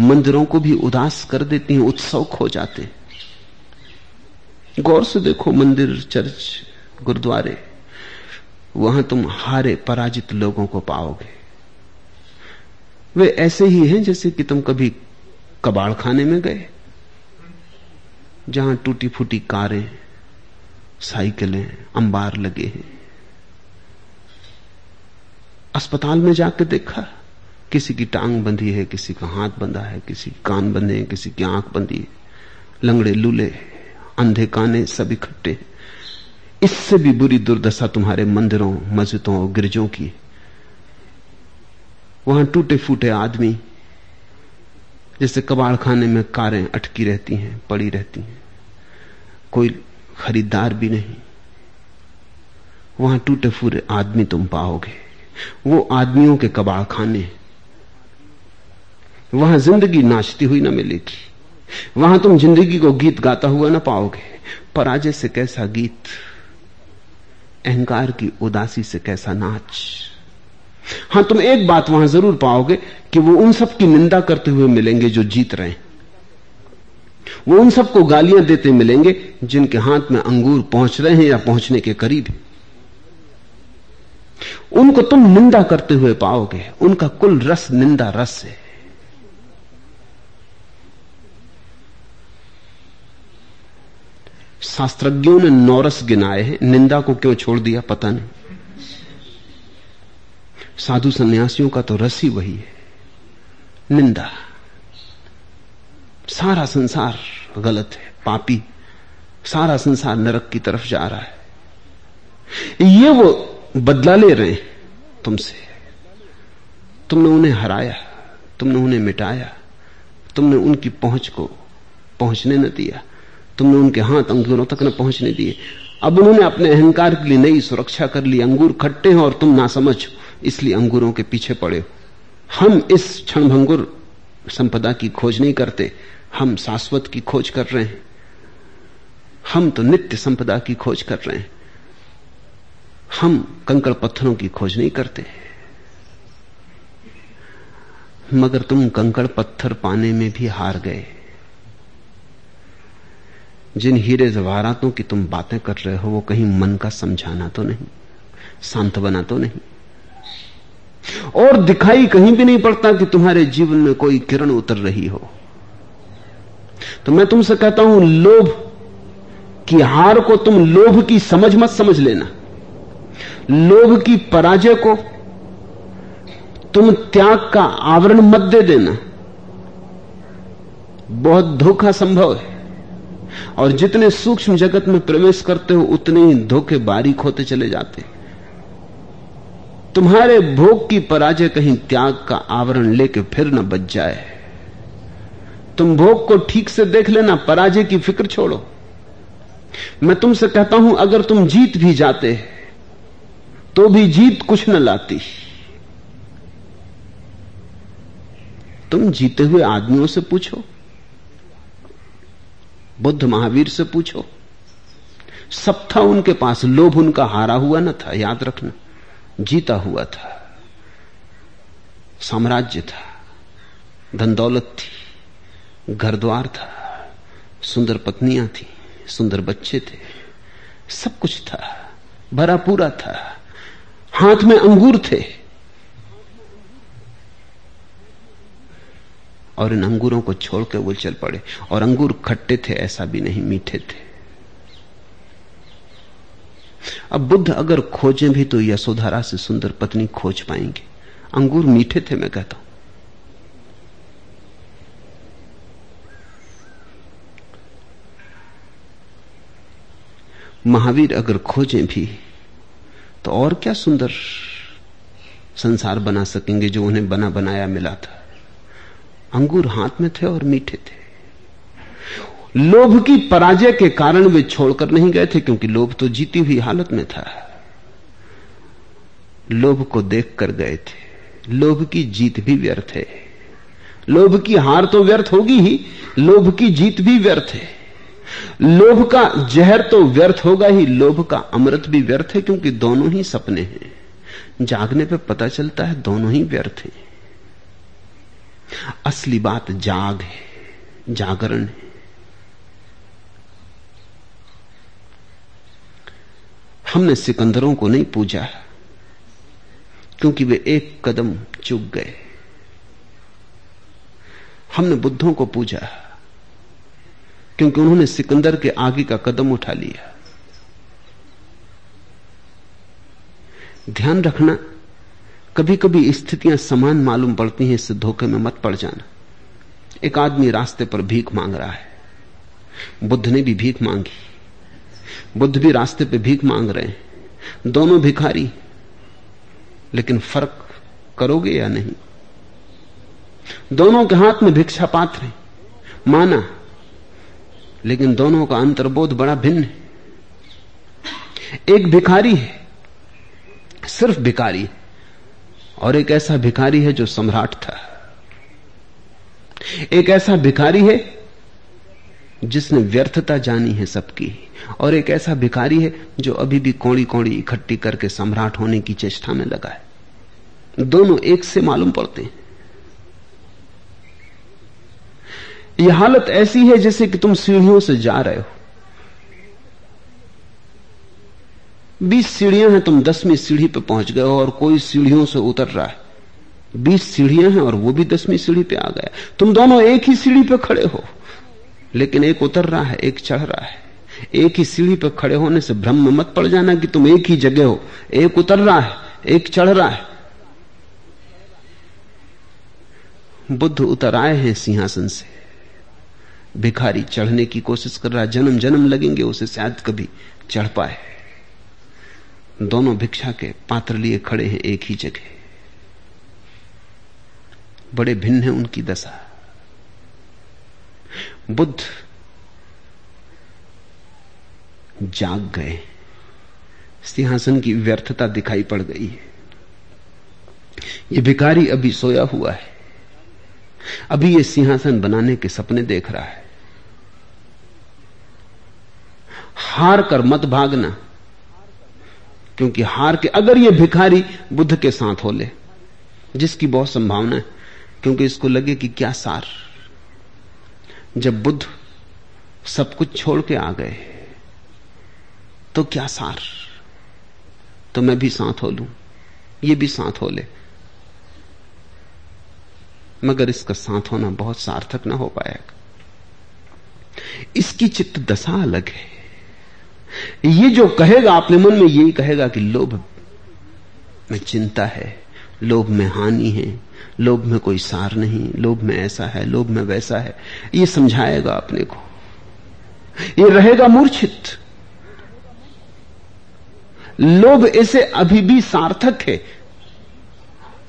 मंदिरों को भी उदास कर देती हैं, उत्सव खो जाते गौर से देखो मंदिर, चर्च, गुरुद्वारे, वहाँ तुम हारे पराजित लोगों को पाओगे। वे ऐसे ही हैं जैसे कि तुम कभी कबाड़ खाने में गए, जहाँ टूटी फूटी कारें, साइकिलें, अंबार लगे हैं। अस्पताल में जाकर देखा, किसी की टांग बंधी है, किसी का हाथ बंधा है, किसी की कान बंधे हैं, किसी की आँख बंधी है। लंगड़े लूले अंधे काने सब इकट्ठे इससे भी बुरी दुर्दशा तुम्हारे मंदिरों, मस्जिदों और गिरजों की वहाँ टूटे फूटे आदमी जैसे कबाड़ खाने में कारें अटकी रहती हैं, पड़ी रहती हैं। कोई खरीदार भी नहीं। वहाँ टूटे फूटे आदमी तुम पाओगे। वो आदमियों के कबाड़ खाने वहाँ ज़िंदगी नाचती हुई ना मिलेगी। वहाँ तुम ज़िंदगी को गीत गाता हुआ ना पाओगे। पराजय से कैसा गीत, अहंकार की उदासी से कैसा नाच। हाँ, तुम एक बात वहाँ ज़रूर पाओगे कि वो उन सब की निंदा करते हुए मिलेंगे जो जीत रहे हैं। वो उन सबको गालियाँ देते मिलेंगे जिनके हाथ में अंगूर पहुँच रहे हैं या पहुँचने के करीब उनको तुम निंदा करते हुए पाओगे। उनका कुल रस निंदा रस है। शास्त्रज्ञों ने नौरस गिनाए हैं। निंदा को क्यों छोड़ दिया? पता नहीं। साधु सन्यासियों का तो रस ही वही है। निंदा। सारा संसार गलत है, पापी। सारा संसार नरक की तरफ़ जा रहा है। ये वो बदला ले रहे हैं तुमसे। तुमने उन्हें हराया, तुमने उन्हें मिटाया, तुमने उनकी पहुँच को पहुँचने न दिया, तुमने उनके हाथ अंगूरों तक न पहुँचने दिए। अब उन्होंने अपने अहंकार के लिए नई सुरक्षा कर ली, अंगूर खट्टे हैं और तुम ना समझ इसलिए अंगूरों के पीछे पड़े हो। हम इस क्षणभंगुर संपदा की खोज नहीं करते, हम शाश्वत की खोज कर रहे हैं। हम तो नित्य संपदा की खोज कर रहे हैं। हम कंकड़ पत्थरों की खोज नहीं करते। मगर तुम कंकड़ पत्थर पाने में भी हार गए। जिन हीरे जवाहरातों की तुम बातें कर रहे हो, वो कहीं मन का समझाना तो नहीं, सांत्वना तो नहीं। और दिखाई कहीं भी नहीं पड़ता कि तुम्हारे जीवन में कोई किरण उतर रही हो। तो मैं तुमसे कहता हूँ, लोभ की हार को तुम लोभ की समझ मत समझ लेना। लोभ की पराजय को तुम त्याग का आवरण मत दे देना। बहुत धोखा संभव है। और जितने सूक्ष्म जगत में प्रवेश करते हो, उतने ही धोखे बारीक होते चले जाते तुम्हारे भोग की पराजय कहीं त्याग का आवरण लेके फिर न बच जाए। तुम भोग को ठीक से देख लेना, पराजय की फ़िक्र छोड़ो। मैं तुमसे कहता हूँ, अगर तुम जीत भी जाते तो भी जीत कुछ न लाती। तुम जीते हुए आदमियों से पूछो, बुद्ध महावीर से पूछो। सब था उनके पास, लोभ उनका हारा हुआ न था, याद रखना। जीता हुआ था, साम्राज्य था धन दौलत थी घर द्वार था, सुंदर पत्नियाँ थी, सुंदर बच्चे थे, सब कुछ था, भरा पूरा था, हाथ में अंगूर थे। और इन अंगूरों को छोड़कर वो चल पड़े, और अंगूर खट्टे थे, ऐसा भी नहीं, मीठे थे। अब बुद्ध अगर खोजें भी तो यशोधरा से सुंदर पत्नी खोज पाएँगे। अंगूर मीठे थे, मैं कहता हूँ। महावीर अगर खोजें भी तो और क्या सुंदर संसार बना सकेंगे जो उन्हें बना बनाया मिला था। अंगूर हाथ में थे और मीठे थे। लोभ की पराजय के कारण वे छोड़कर नहीं गए थे, क्योंकि लोभ तो जीती हुई हालत में था। लोभ को देख कर गए थे। लोभ की जीत भी व्यर्थ है। लोभ की हार तो व्यर्थ होगी ही, लोभ की जीत भी व्यर्थ है। लोभ का जहर तो व्यर्थ होगा ही, लोभ का अमृत भी व्यर्थ है, क्योंकि दोनों ही सपने हैं। जागने पे पता चलता है, दोनों ही व्यर्थ हैं। असली बात जाग है, जागरण है। हमने सिकंदरों को नहीं पूजा क्योंकि वे एक कदम चुक गए। हमने बुद्धों को पूजा क्योंकि उन्होंने सिकंदर के आगे का कदम उठा लिया। ध्यान रखना कभी कभी स्थितियाँ समान मालूम पड़ती हैं, इससे धोखे में मत पड़ जाना। एक आदमी रास्ते पर भीख मांग रहा है, बुद्ध ने भी भीख मांगी। बुद्ध भी रास्ते पे भीख मांग रहे हैं। दोनों भिखारी। लेकिन फ़र्क करोगे या नहीं? दोनों के हाथ में भिक्षा पात्र है। माना, लेकिन दोनों का अंतर्बोध बड़ा भिन्न है। एक भिखारी है, सिर्फ़ भिखारी, और एक ऐसा भिखारी है जो सम्राट था। एक ऐसा भिखारी है जिसने व्यर्थता जानी है सबकी। और एक ऐसा भिखारी है जो अभी भी कौड़ी कौड़ी इकट्ठी करके सम्राट होने की चेष्टा में लगा है। दोनों एक से मालूम पड़ते हैं। यह हालत ऐसी है जैसे कि तुम सीढ़ियों से जा रहे हो। बीस सीढ़ियाँ हैं, तुम दसवीं सीढ़ी पर पहुँच गए हो और कोई सीढ़ियों से उतर रहा है। बीस सीढ़ियाँ हैं और वो भी दसवीं सीढ़ी पे आ गया तुम दोनों एक ही सीढ़ी पे खड़े हो। लेकिन एक उतर रहा है, एक चढ़ रहा है। एक ही सीढ़ी पर खड़े होने से भ्रम में मत पड़ जाना कि तुम एक ही जगह हो। एक उतर रहा है, एक चढ़ रहा है। बुद्ध उतर आए हैं सिंहासन से। भिखारी चढ़ने की कोशिश कर रहा जन्म जन्म लगेंगे, उसे शायद कभी चढ़ पाए। दोनों भिक्षा के पात्र लिए खड़े हैं एक ही जगह। बड़े भिन्न है उनकी दशा। बुद्ध जाग गए। सिंहासन की व्यर्थता दिखाई पड़ गई है। ये भिकारी अभी सोया हुआ है। अभी ये सिंहासन बनाने के सपने देख रहा है। हार कर मत भागना, क्योंकि हार के अगर ये भिखारी बुद्ध के साथ हो ले, जिसकी बहुत संभावना है, क्योंकि इसको लगे कि क्या सार। जब बुद्ध सब कुछ छोड़ के आ गए तो क्या सार? तो मैं भी साथ हो लू, ये भी साथ हो ले। मगर इसका साथ होना बहुत सार्थक ना हो पाएगा। इसकी चित्त दशा अलग है। ये जो कहेगा, अपने मन में यही कहेगा कि लोभ, में चिंता है। लोभ में हानि है, लोभ में कोई सार नहीं, लोभ में ऐसा है, लोभ में वैसा है। ये समझाएगा अपने को। ये रहेगा मूर्छित। लोभ इसे अभी भी सार्थक है।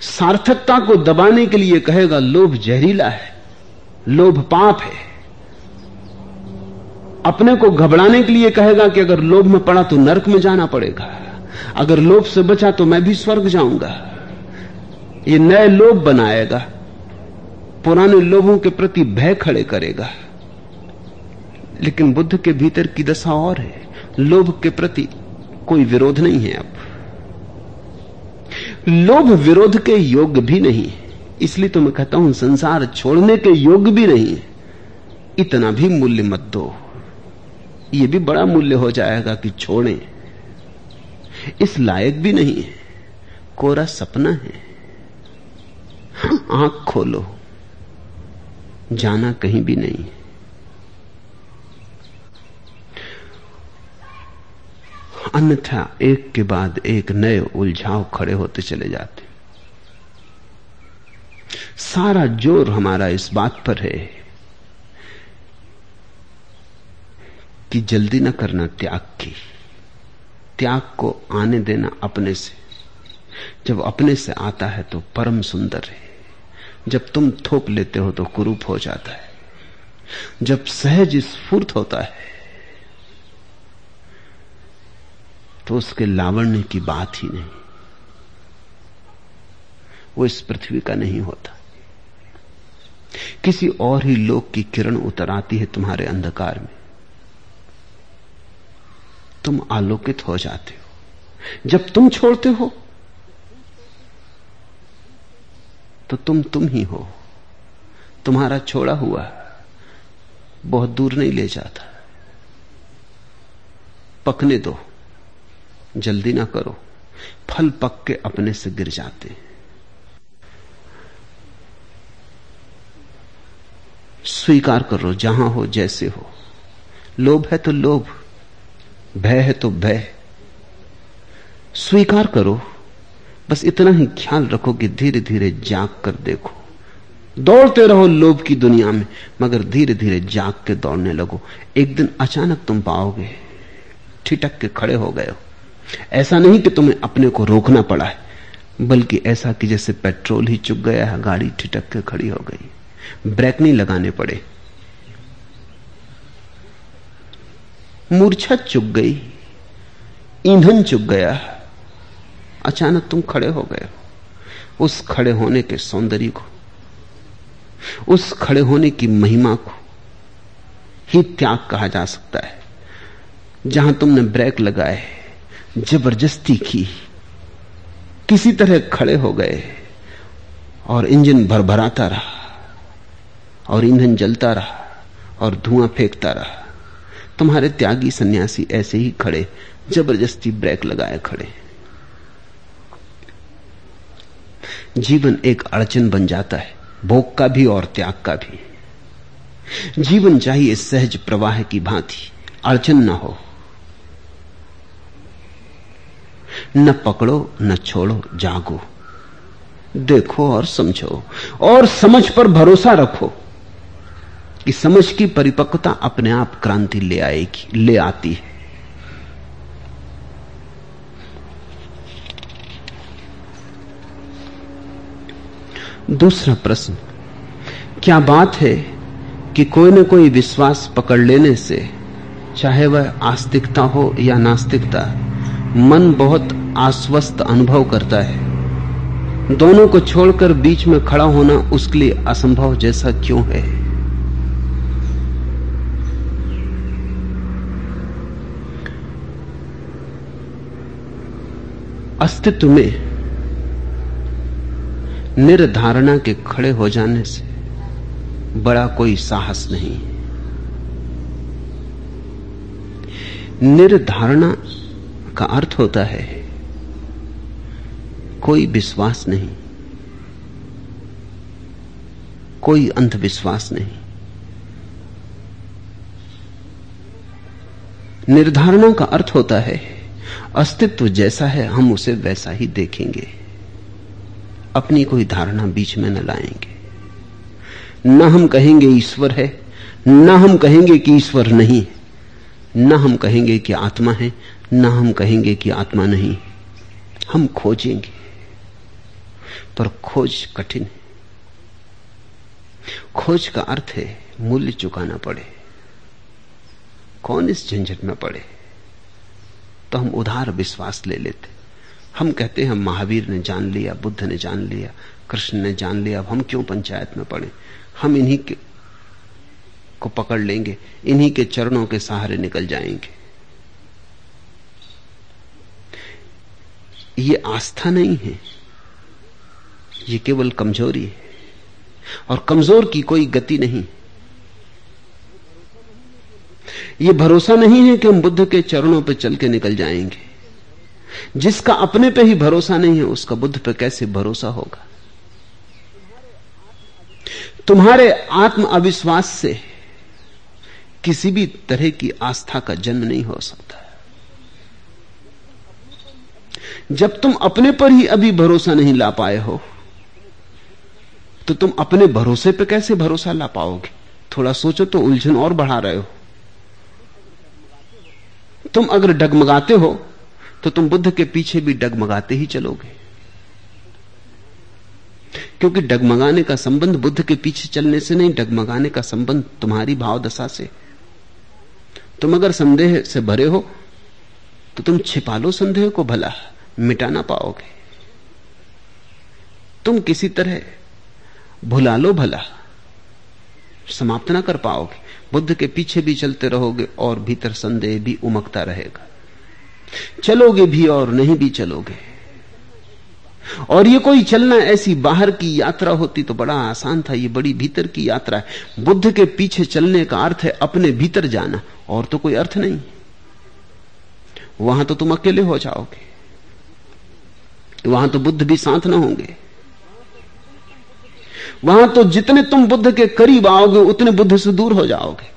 सार्थकता को दबाने के लिए कहेगा, लोभ जहरीला है, लोभ पाप है। अपने को घबराने के लिए कहेगा कि अगर लोभ में पड़ा तो नरक में जाना पड़ेगा। अगर लोभ से बचा तो मैं भी स्वर्ग जाऊँगा। ये नए लोभ बनाएगा, पुराने लोभों के प्रति भय खड़े करेगा। लेकिन बुद्ध के भीतर की दशा और है। लोभ के प्रति कोई विरोध नहीं है अब। लोभ विरोध के योग्य भी नहीं। इसलिए तो मैं कहता हूँ, संसार छोड़ने के योग्य भी नहीं। इतना भी मूल्य मत दो। ये भी बड़ा मूल्य हो जाएगा कि छोड़ें। इस लायक भी नहीं है। कोरा सपना है। आँख खोलो, जाना कहीं भी नहीं। अन्यथा एक के बाद एक नए उलझाव खड़े होते चले जाते। सारा ज़ोर हमारा इस बात पर है कि जल्दी न करना त्याग की। त्याग को आने देना अपने से। जब अपने से आता है तो परम सुंदर है। जब तुम थोप लेते हो तो कुरूप हो जाता है। जब सहज स्फूर्त होता है तो उसके लावण्य की बात ही नहीं। वो इस पृथ्वी का नहीं होता। किसी और ही लोक की किरण उतर आती है तुम्हारे अंधकार में। तुम आलोकित हो जाते हो। जब तुम छोड़ते हो तो तुम तुम ही हो। तुम्हारा छोड़ा हुआ बहुत दूर नहीं ले जाता। पकने दो, जल्दी ना करो। फल पक के अपने से गिर जाते। हैं स्वीकार करो, जहाँ हो, जैसे हो। लोभ है तो लोभ, भय है तो भय। स्वीकार करो। बस इतना ही ख्याल रखो कि धीरे धीरे जाग कर देखो। दौड़ते रहो लोभ की दुनिया में, मगर धीरे धीरे जाग के दौड़ने लगो। एक दिन अचानक तुम पाओगे ठिटक के खड़े हो गए हो। ऐसा नहीं कि तुम्हें अपने को रोकना पड़ा है, बल्कि ऐसा कि जैसे पेट्रोल ही चुक गया है, गाड़ी ठिटक के खड़ी हो गई। ब्रेक नहीं लगाने पड़े। मूर्छा चुक गई, ईंधन चुक गया। अचानक तुम खड़े हो गए हो। उस खड़े होने के सौंदर्य को, उस खड़े होने की महिमा को ही त्याग कहा जा सकता है। जहाँ तुमने ब्रेक लगाए, ज़बरदस्ती की, किसी तरह खड़े हो गए और इंजन भरभराता रहा और ईंधन जलता रहा और धुआँ फेंकता रहा। तुम्हारे त्यागी सन्यासी ऐसे ही खड़े, ज़बरदस्ती ब्रेक लगाए खड़े। जीवन एक अड़चन बन जाता है, भोग का भी और त्याग का भी। जीवन चाहिए सहज प्रवाह की भांति, अड़चन न हो। न पकड़ो, न छोड़ो, जागो। देखो और समझो, और समझ पर भरोसा रखो कि समझ की परिपक्वता अपने आप क्रांति ले आएगी, ले आती है। दूसरा प्रश्न, क्या बात है कि कोई न कोई विश्वास पकड़ लेने से, चाहे वह आस्तिकता हो या नास्तिकता, मन बहुत आश्वस्त अनुभव करता है? दोनों को छोड़कर बीच में खड़ा होना उसके लिए असंभव जैसा क्यों है? अस्तित्व में निर्धारणा के खड़े हो जाने से बड़ा कोई साहस नहीं। निर्धारणा का अर्थ होता है, कोई विश्वास नहीं। कोई अंधविश्वास नहीं। निर्धारणा का अर्थ होता है, अस्तित्व जैसा है, हम उसे वैसा ही देखेंगे। अपनी कोई धारणा बीच में न लाएँगे। न हम कहेंगे ईश्वर है, न हम कहेंगे कि ईश्वर नहीं न हम कहेंगे कि आत्मा है, न हम कहेंगे कि आत्मा नहीं हम खोजेंगे, पर खोज कठिन है। खोज का अर्थ है मूल्य चुकाना पड़े। कौन इस झंझट में पड़े? तो हम उधार विश्वास ले लेते। हम कहते हैं महावीर ने जान लिया, बुद्ध ने जान लिया, कृष्ण ने जान लिया, अब हम क्यों पंचायत में पड़े? हम इन्हीं के को पकड़ लेंगे, इन्हीं के चरणों के सहारे निकल जाएँगे। ये आस्था नहीं है, ये केवल कमज़ोरी है, और कमज़ोर की कोई गति नहीं। ये भरोसा नहीं है कि हम बुद्ध के चरणों पर चल के निकल जाएँगे। जिसका अपने पे ही भरोसा नहीं है, उसका बुद्ध पे कैसे भरोसा होगा? तुम्हारे आत्म अविश्वास से किसी भी तरह की आस्था का जन्म नहीं हो सकता। जब तुम अपने पर ही अभी भरोसा नहीं ला पाए हो तो तुम अपने भरोसे पे कैसे भरोसा ला पाओगे? थोड़ा सोचो तो उलझन और बढ़ा रहे हो। तुम अगर डगमगाते हो तो तुम बुद्ध के पीछे भी डगमगाते ही चलोगे। क्योंकि डगमगाने का संबंध बुद्ध के पीछे चलने से नहीं, डगमगाने का संबंध तुम्हारी भाव दशा से। तुम अगर संदेह से भरे हो तो तुम छिपा लो संदेह को भला मिटा ना पाओगे। तुम किसी तरह भुला लो भला, समाप्त ना कर पाओगे। बुद्ध के पीछे भी चलते रहोगे और भीतर संदेह भी उमकता रहेगा। चलोगे भी और नहीं भी चलोगे। और ये कोई चलना ऐसी बाहर की यात्रा होती तो बड़ा आसान था, ये बड़ी भीतर की यात्रा है। बुद्ध के पीछे चलने का अर्थ है अपने भीतर जाना, और तो कोई अर्थ नहीं। वहाँ तो तुम अकेले हो जाओगे। वहाँ तो बुद्ध भी साथ ना होंगे। वहाँ तो जितने तुम बुद्ध के करीब आओगे, उतने बुद्ध से दूर हो जाओगे।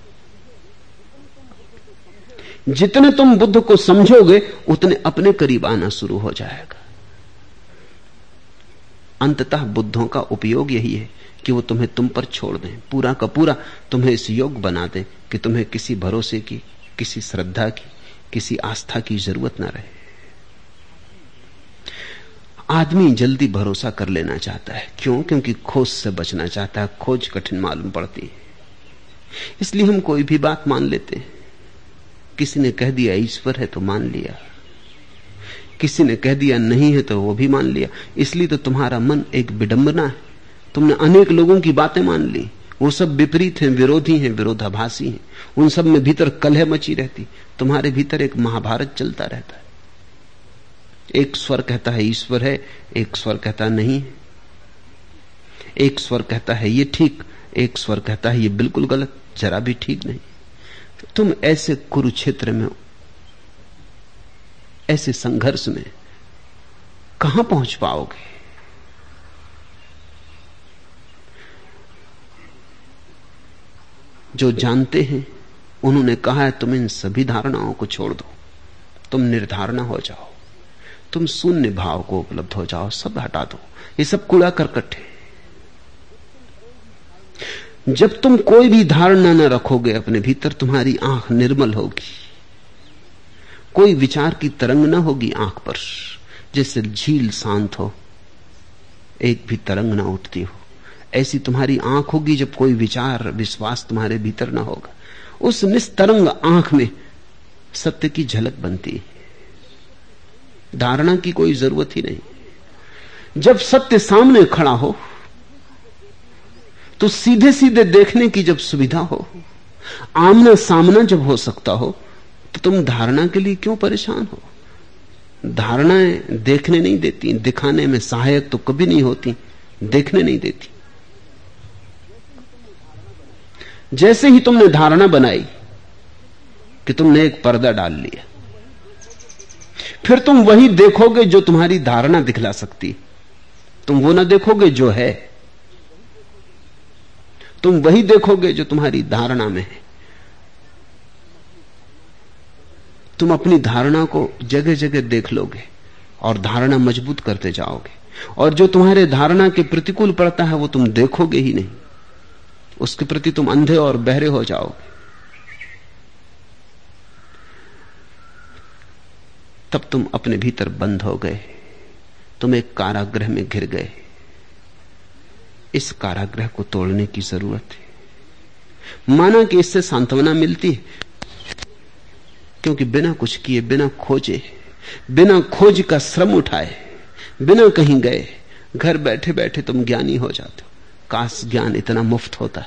जितने तुम बुद्ध को समझोगे, उतने अपने करीब आना शुरू हो जाएगा। अंततः बुद्धों का उपयोग यही है कि वो तुम्हें तुम पर छोड़ दें, पूरा का पूरा तुम्हें इस योग बना दें कि तुम्हें किसी भरोसे की, किसी श्रद्धा की, किसी आस्था की ज़रूरत ना रहे। आदमी जल्दी भरोसा कर लेना चाहता है। क्यों? क्योंकि खोज से बचना चाहता है, खोज कठिन मालूम पड़ती है। इसलिए हम कोई भी बात मान लेते हैं। किसी ने कह दिया, ईश्वर है तो मान लिया। किसी ने कह दिया, नहीं है तो वो भी मान लिया। इसलिए तो तुम्हारा मन एक विडंबना है। तुमने अनेक लोगों की बातें मान ली। वो सब विपरीत हैं, विरोधी हैं, विरोधाभासी हैं। उन सब में भीतर कलह मची रहती। तुम्हारे भीतर एक महाभारत चलता रहता है। एक स्वर कहता है, ईश्वर है। एक स्वर कहता, नहीं एक स्वर कहता है, ये ठीक। एक स्वर कहता है, ये बिल्कुल गलत। जरा भी ठीक नहीं। तुम ऐसे कुरुक्षेत्र में ऐसे संघर्ष में, कहाँ पहुँच पाओगे? जो जानते हैं, उन्होंने कहा है, तुम इन सभी धारणाओं को छोड़ दो। तुम निर्धारणा हो जाओ। तुम शून्य भाव को उपलब्ध हो जाओ। सब हटा दो। ये सब कूड़ा करकट है। जब तुम कोई भी धारणा न रखोगे अपने भीतर, तुम्हारी आँख निर्मल होगी। कोई विचार की तरंग न होगी आँख पर जैसे झील शांत हो, एक भी तरंग ना उठती हो। ऐसी तुम्हारी आँख होगी जब कोई विचार, विश्वास तुम्हारे भीतर ना होगा। उस निस्तरंग आँख में सत्य की झलक बनती है। धारणा की कोई ज़रूरत ही नहीं। जब सत्य सामने खड़ा हो तो सीधे सीधे देखने की जब सुविधा हो, आमना सामना जब हो सकता हो तो तुम धारणा के लिए क्यों परेशान हो? धारणाएँ देखने नहीं देती, दिखाने में सहायक तो कभी नहीं होती, देखने नहीं देती। जैसे ही तुमने धारणा बनाई कि तुमने एक पर्दा डाल लिया, फिर तुम वही देखोगे जो तुम्हारी धारणा दिखला सकती। तुम वो ना देखोगे जो है। तुम वही देखोगे जो तुम्हारी धारणा में है। तुम अपनी धारणा को जगह जगह देख लोगे और धारणा मज़बूत करते जाओगे। और जो तुम्हारे धारणा के प्रतिकूल पड़ता है, वो तुम देखोगे ही नहीं। उसके प्रति तुम अंधे और बहरे हो जाओगे। तब तुम अपने भीतर बंद हो गए। तुम एक कारागृह में घिर गए। इस कारागृह को तोड़ने की ज़रूरत है। माना कि इससे सांत्वना मिलती है, क्योंकि बिना कुछ किए, बिना खोजे, बिना खोज का श्रम उठाए, बिना कहीं गए, घर बैठे बैठे तुम ज्ञानी हो जाते हो। काश ज्ञान इतना मुफ़्त होता,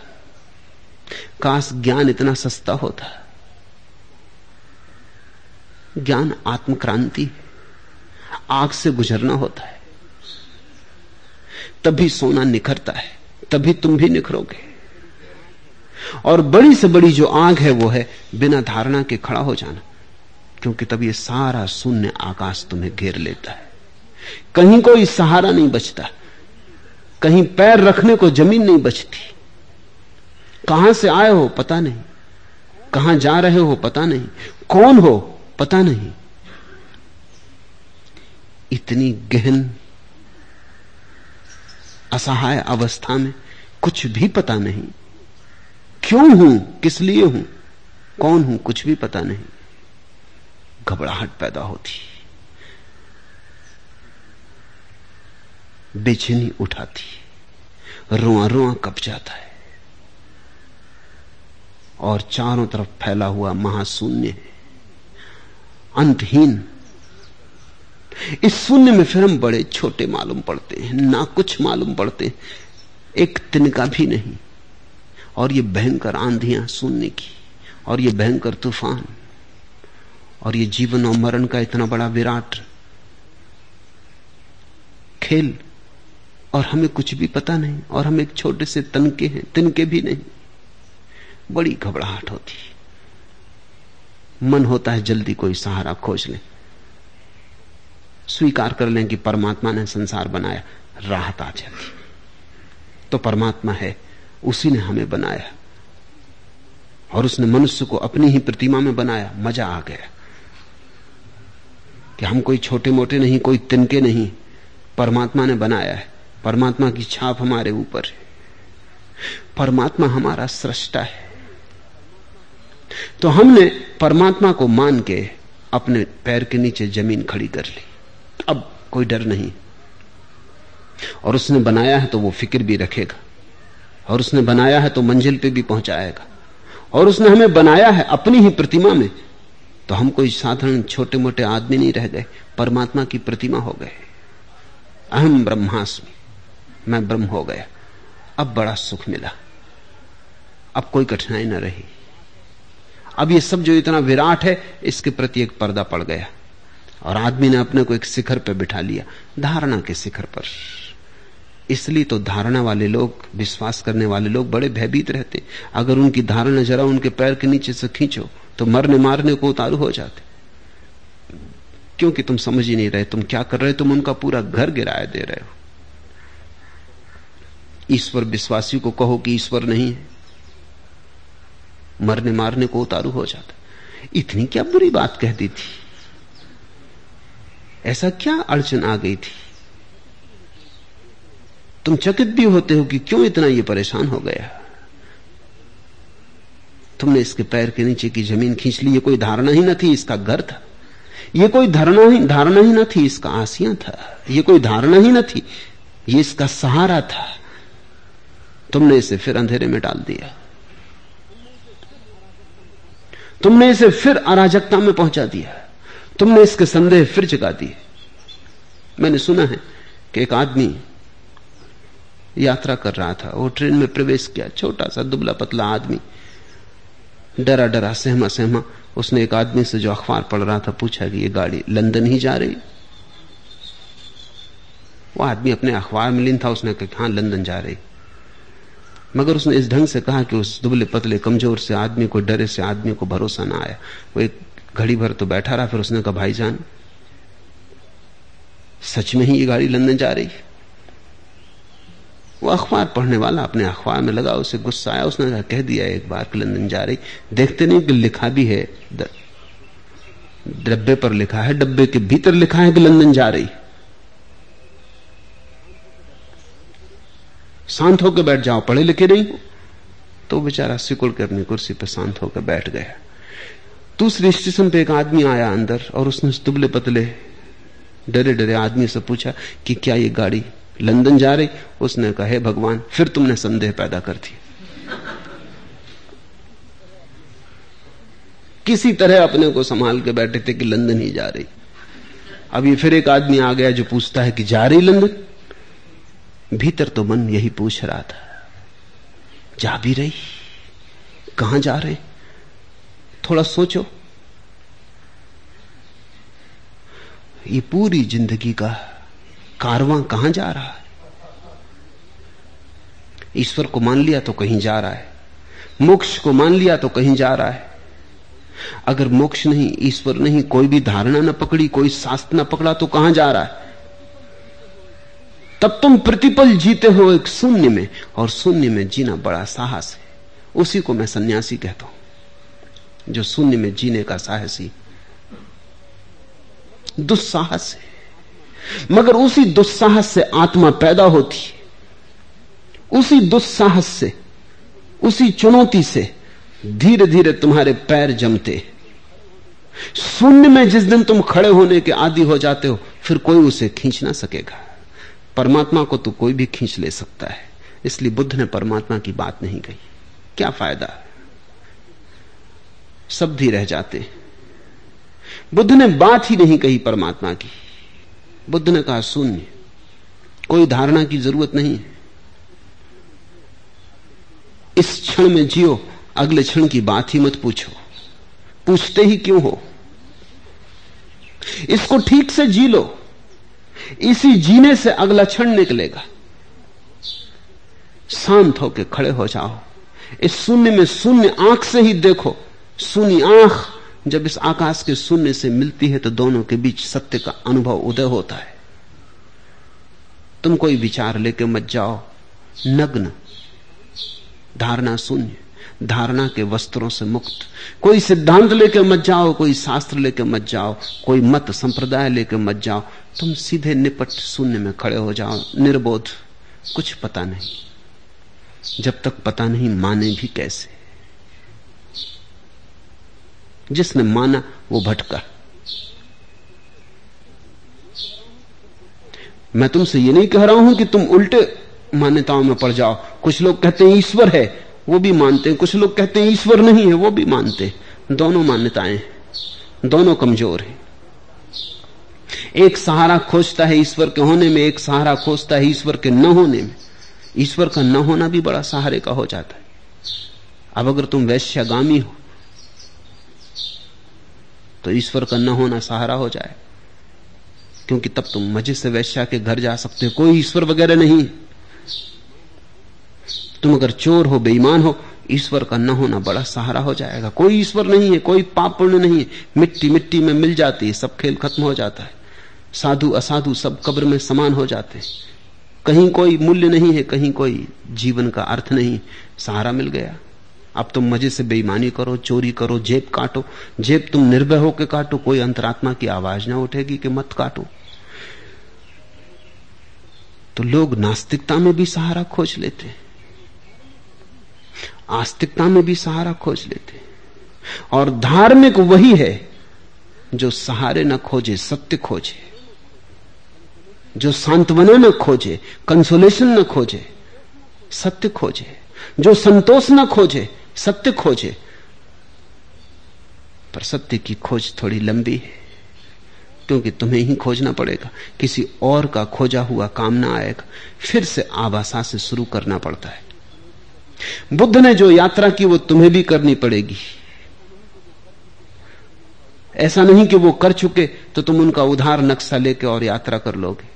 काश ज्ञान इतना सस्ता होता। ज्ञान आत्मक्रांति, आग से गुजरना होता है। तभी सोना निखरता है, तभी तुम भी निखरोगे। और बड़ी से बड़ी जो आग है वो है बिना धारणा के खड़ा हो जाना, क्योंकि तब ये सारा शून्य आकाश तुम्हें घेर लेता है। कहीं कोई सहारा नहीं बचता, कहीं पैर रखने को ज़मीन नहीं बचती। कहाँ से आए हो पता नहीं, कहाँ जा रहे हो पता नहीं, कौन हो पता नहीं। इतनी गहन असहाय अवस्था में कुछ भी पता नहीं। क्यों हूँ? किस लिए हूँ? कौन हूँ? कुछ भी पता नहीं। घबराहट पैदा होती। बेचैनी उठाती। रुआ रुआ कप जाता है। और चारों तरफ़ फैला हुआ महाशून्य है। अंतहीन इस शून्य में फिर हम बड़े छोटे मालूम पड़ते हैं, ना कुछ मालूम पड़ते हैं। एक तिनका भी नहीं। और ये भयंकर आंधियाँ शून्य की, और ये भयंकर तूफ़ान, और ये जीवन और मरण का इतना बड़ा विराट खेल, और हमें कुछ भी पता नहीं, और हम एक छोटे से तनके हैं, तिनके भी नहीं। बड़ी घबराहट होती। मन होता है जल्दी कोई सहारा खोज लें। स्वीकार कर लें कि परमात्मा ने संसार बनाया, राहत आ जाती। तो परमात्मा है, उसी ने हमें बनाया। और उसने मनुष्य को अपनी ही प्रतिमा में बनाया, मज़ा आ गया। कि हम कोई छोटे मोटे नहीं, कोई तिनके नहीं, परमात्मा ने बनाया है। परमात्मा की छाप हमारे ऊपर है। परमात्मा हमारा सृष्टा है। तो हमने परमात्मा को मान के अपने पैर के नीचे ज़मीन खड़ी कर ली। अब कोई डर नहीं। और उसने बनाया है तो वो फ़िक्र भी रखेगा। और उसने बनाया है तो मंजिल पे भी पहुंचाएगा। और उसने हमें बनाया है अपनी ही प्रतिमा में तो हम कोई साधारण छोटे मोटे आदमी नहीं रह गए, परमात्मा की प्रतिमा हो गए। अहम ब्रह्मास्मि, मैं ब्रह्म हो गया। अब बड़ा सुख मिला। अब कोई कठिनाई ना रही। अब ये सब जो इतना विराट है, इसके प्रति एक पर्दा पड़ गया। और आदमी ने अपने को एक शिखर पर बिठा लिया, धारणा के शिखर पर। इसलिए तो धारणा वाले लोग, विश्वास करने वाले लोग बड़े भयभीत रहते। अगर उनकी धारणा जरा उनके पैर के नीचे से खींचो तो मरने मारने को उतारू हो जाते। क्योंकि तुम समझ ही नहीं रहे, तुम क्या कर रहे हो? तुम उनका पूरा घर गिराए दे रहे हो। ईश्वर विश्वासी को कहो कि ईश्वर नहीं है। मरने मारने को उतारू हो जाता। इतनी क्या बुरी बात कह दी थी? ऐसा क्या अड़चन आ गई थी? तुम चकित भी होते हो कि क्यों इतना ये परेशान हो गया? तुमने इसके पैर के नीचे की ज़मीन खींच ली, ये कोई धारणा ही न थी इसका घर था। ये कोई धारणा ही धारणा ही न थी इसका आसिया था। ये कोई धारणा ही न थी, ये इसका सहारा था। तुमने इसे फिर अंधेरे में डाल दिया। तुमने इसे फिर अराजकता में पहुँचा दिया। तुमने इसके संदेह फिर जगा दिए। मैंने सुना है कि एक आदमी यात्रा कर रहा था वो ट्रेन में प्रवेश किया, छोटा सा, दुबला पतला आदमी। डरा डरा, सहमा सहमा, उसने एक आदमी से जो अखबार पढ़ रहा था पूछा कि ये गाड़ी लंदन ही जा रही? वो आदमी अपने अखबार में लीन था, उसने कहा हाँ लंदन जा रही। मगर उसने इस ढंग से कहा कि उस दुबले पतले, कमज़ोर से आदमी को, डरे से आदमी को भरोसा ना आया। वो एक घड़ी भर तो बैठा रहा, फिर उसने कहा, भाईजान, सच में ही ये गाड़ी लंदन जा रही वो अखबार पढ़ने वाला अपने अखबार में लगा, उसे गुस्सा आया, उसने कह दिया एक बार कि लंदन जा रही। देखते नहीं कि लिखा भी है डब्बे पर लिखा है, डब्बे के भीतर लिखा है कि लंदन जा रही। शांत होकर बैठ जाओ, पढ़े लिखे नहीं हो। तो बेचारा सिकुड़ के अपनी कुर्सी पर शांत होकर बैठ गया। दूसरे स्टेशन पे एक आदमी आया अंदर और उसने उस दुबले पतले, डरे डरे आदमी से पूछा कि क्या ये गाड़ी लंदन जा रही? उसने कहा, हे भगवान, फिर तुमने संदेह पैदा कर दी किसी तरह अपने को संभाल के बैठे थे कि लंदन ही जा रही। अब ये फिर एक आदमी आ गया जो पूछता है कि जा रही लंदन? भीतर तो मन यही पूछ रहा था, जा भी रही? कहाँ जा रहे? थोड़ा सोचो। ये पूरी ज़िंदगी का कारवां कहाँ जा रहा है? ईश्वर को मान लिया तो कहीं जा रहा है। मोक्ष को मान लिया तो कहीं जा रहा है। अगर मोक्ष नहीं, ईश्वर नहीं, कोई भी धारणा ना पकड़ी, कोई शास्त्र ना पकड़ा तो कहाँ जा रहा है? तब तुम प्रतिपल जीते हो एक शून्य में, और शून्य में जीना बड़ा साहस है। उसी को मैं सन्यासी कहता हूँ। जो शून्य में जीने का साहसी, दुस्साहस है। मगर उसी दुस्साहस से आत्मा पैदा होती है। उसी दुस्साहस से, उसी चुनौती से धीरे धीरे तुम्हारे पैर जमते शून्य में जिस दिन तुम खड़े होने के आदि हो जाते हो, फिर कोई उसे खींच ना सकेगा। परमात्मा को तो कोई भी खींच ले सकता है। इसलिए बुद्ध ने परमात्मा की बात नहीं कही। क्या फ़ायदा? शब्द ही रह जाते बुद्ध ने बात ही नहीं कही परमात्मा की। बुद्ध ने कहा, शून्य। कोई धारणा की ज़रूरत नहीं इस क्षण में जियो, अगले क्षण की बात ही मत पूछो। पूछते ही क्यों हो? इसको ठीक से जी लो। इसी जीने से अगला क्षण निकलेगा। शांत होकर खड़े हो जाओ। इस शून्य में शून्य आँख से ही देखो। शून्य आँख, जब इस आकाश के शून्य से मिलती है तो दोनों के बीच सत्य का अनुभव उदय होता है। तुम कोई विचार लेके मत जाओ। नग्न, धारणा शून्य, धारणा के वस्त्रों से मुक्त। कोई सिद्धांत लेके मत जाओ, कोई शास्त्र लेके मत जाओ, कोई मत संप्रदाय लेके मत जाओ। तुम सीधे निपट शून्य में खड़े हो जाओ, निर्बोध, कुछ पता नहीं। जब तक पता नहीं, माने भी कैसे? जिसने माना वो भटका। मैं तुमसे ये नहीं कह रहा हूँ कि तुम उल्टे मान्यताओं में पड़ जाओ। कुछ लोग कहते हैं ईश्वर है, वो भी मानते हैं। कुछ लोग कहते हैं ईश्वर नहीं है, वो भी मानते हैं। दोनों मान्यताएँ दोनों कमज़ोर हैं। एक सहारा खोजता है ईश्वर के होने में, एक सहारा खोजता है ईश्वर के न होने में। ईश्वर का न होना भी बड़ा सहारे का हो जाता है। अब अगर तुम वैश्यागामी हो तो ईश्वर का न होना सहारा हो जाए। क्योंकि तब तुम मज़े से वैश्या के घर जा सकते हो। कोई ईश्वर वगैरह नहीं। तुम अगर चोर हो, बेईमान हो, ईश्वर का न होना बड़ा सहारा हो जाएगा। कोई ईश्वर नहीं है, कोई पाप पुण्य नहीं है। मिट्टी मिट्टी में मिल जाती है, सब खेल खत्म हो जाता है। साधु असाधु सब कब्र में समान हो जाते हैं। कहीं कोई मूल्य नहीं है, कहीं कोई जीवन का अर्थ नहीं। सहारा मिल गया। अब तुम मज़े से बेईमानी करो, चोरी करो, जेब काटो। जेब तुम निर्भय होकर काटो, कोई अंतरात्मा की आवाज़ ना उठेगी कि मत काटो। तो लोग नास्तिकता में भी सहारा खोज लेते। आस्तिकता में भी सहारा खोज लेते। और धार्मिक वही है जो सहारे न खोजे, सत्य खोजे। जो सांत्वना न खोजे कंसोलेशन न खोजे, सत्य खोजे। जो संतोष न खोजे सत्य खोजे। पर सत्य की खोज थोड़ी लंबी है, क्योंकि तुम्हें ही खोजना पड़ेगा। किसी और का खोजा हुआ काम ना आएगा, फिर से आवासा से शुरू करना पड़ता है। बुद्ध ने जो यात्रा की, वो तुम्हें भी करनी पड़ेगी। ऐसा नहीं कि वो कर चुके तो तुम उनका उधार नक्शा लेके और यात्रा कर लोगे।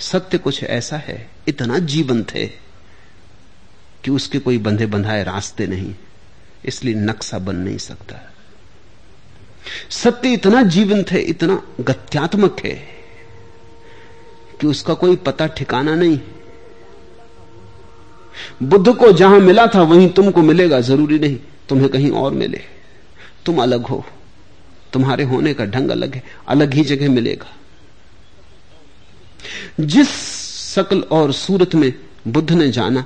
सत्य कुछ ऐसा है, इतना जीवंत है। कि उसके कोई बंधे बंधाए रास्ते नहीं, इसलिए नक्शा बन नहीं सकता। सत्य इतना जीवंत है, इतना गत्यात्मक है, कि उसका कोई पता ठिकाना नहीं। बुद्ध को जहाँ मिला था, वहीं तुमको मिलेगा, ज़रूरी नहीं, तुम्हें कहीं और मिले। तुम अलग हो, तुम्हारे होने का ढंग अलग है, अलग ही जगह मिलेगा। जिस शकल और सूरत में बुद्ध ने जाना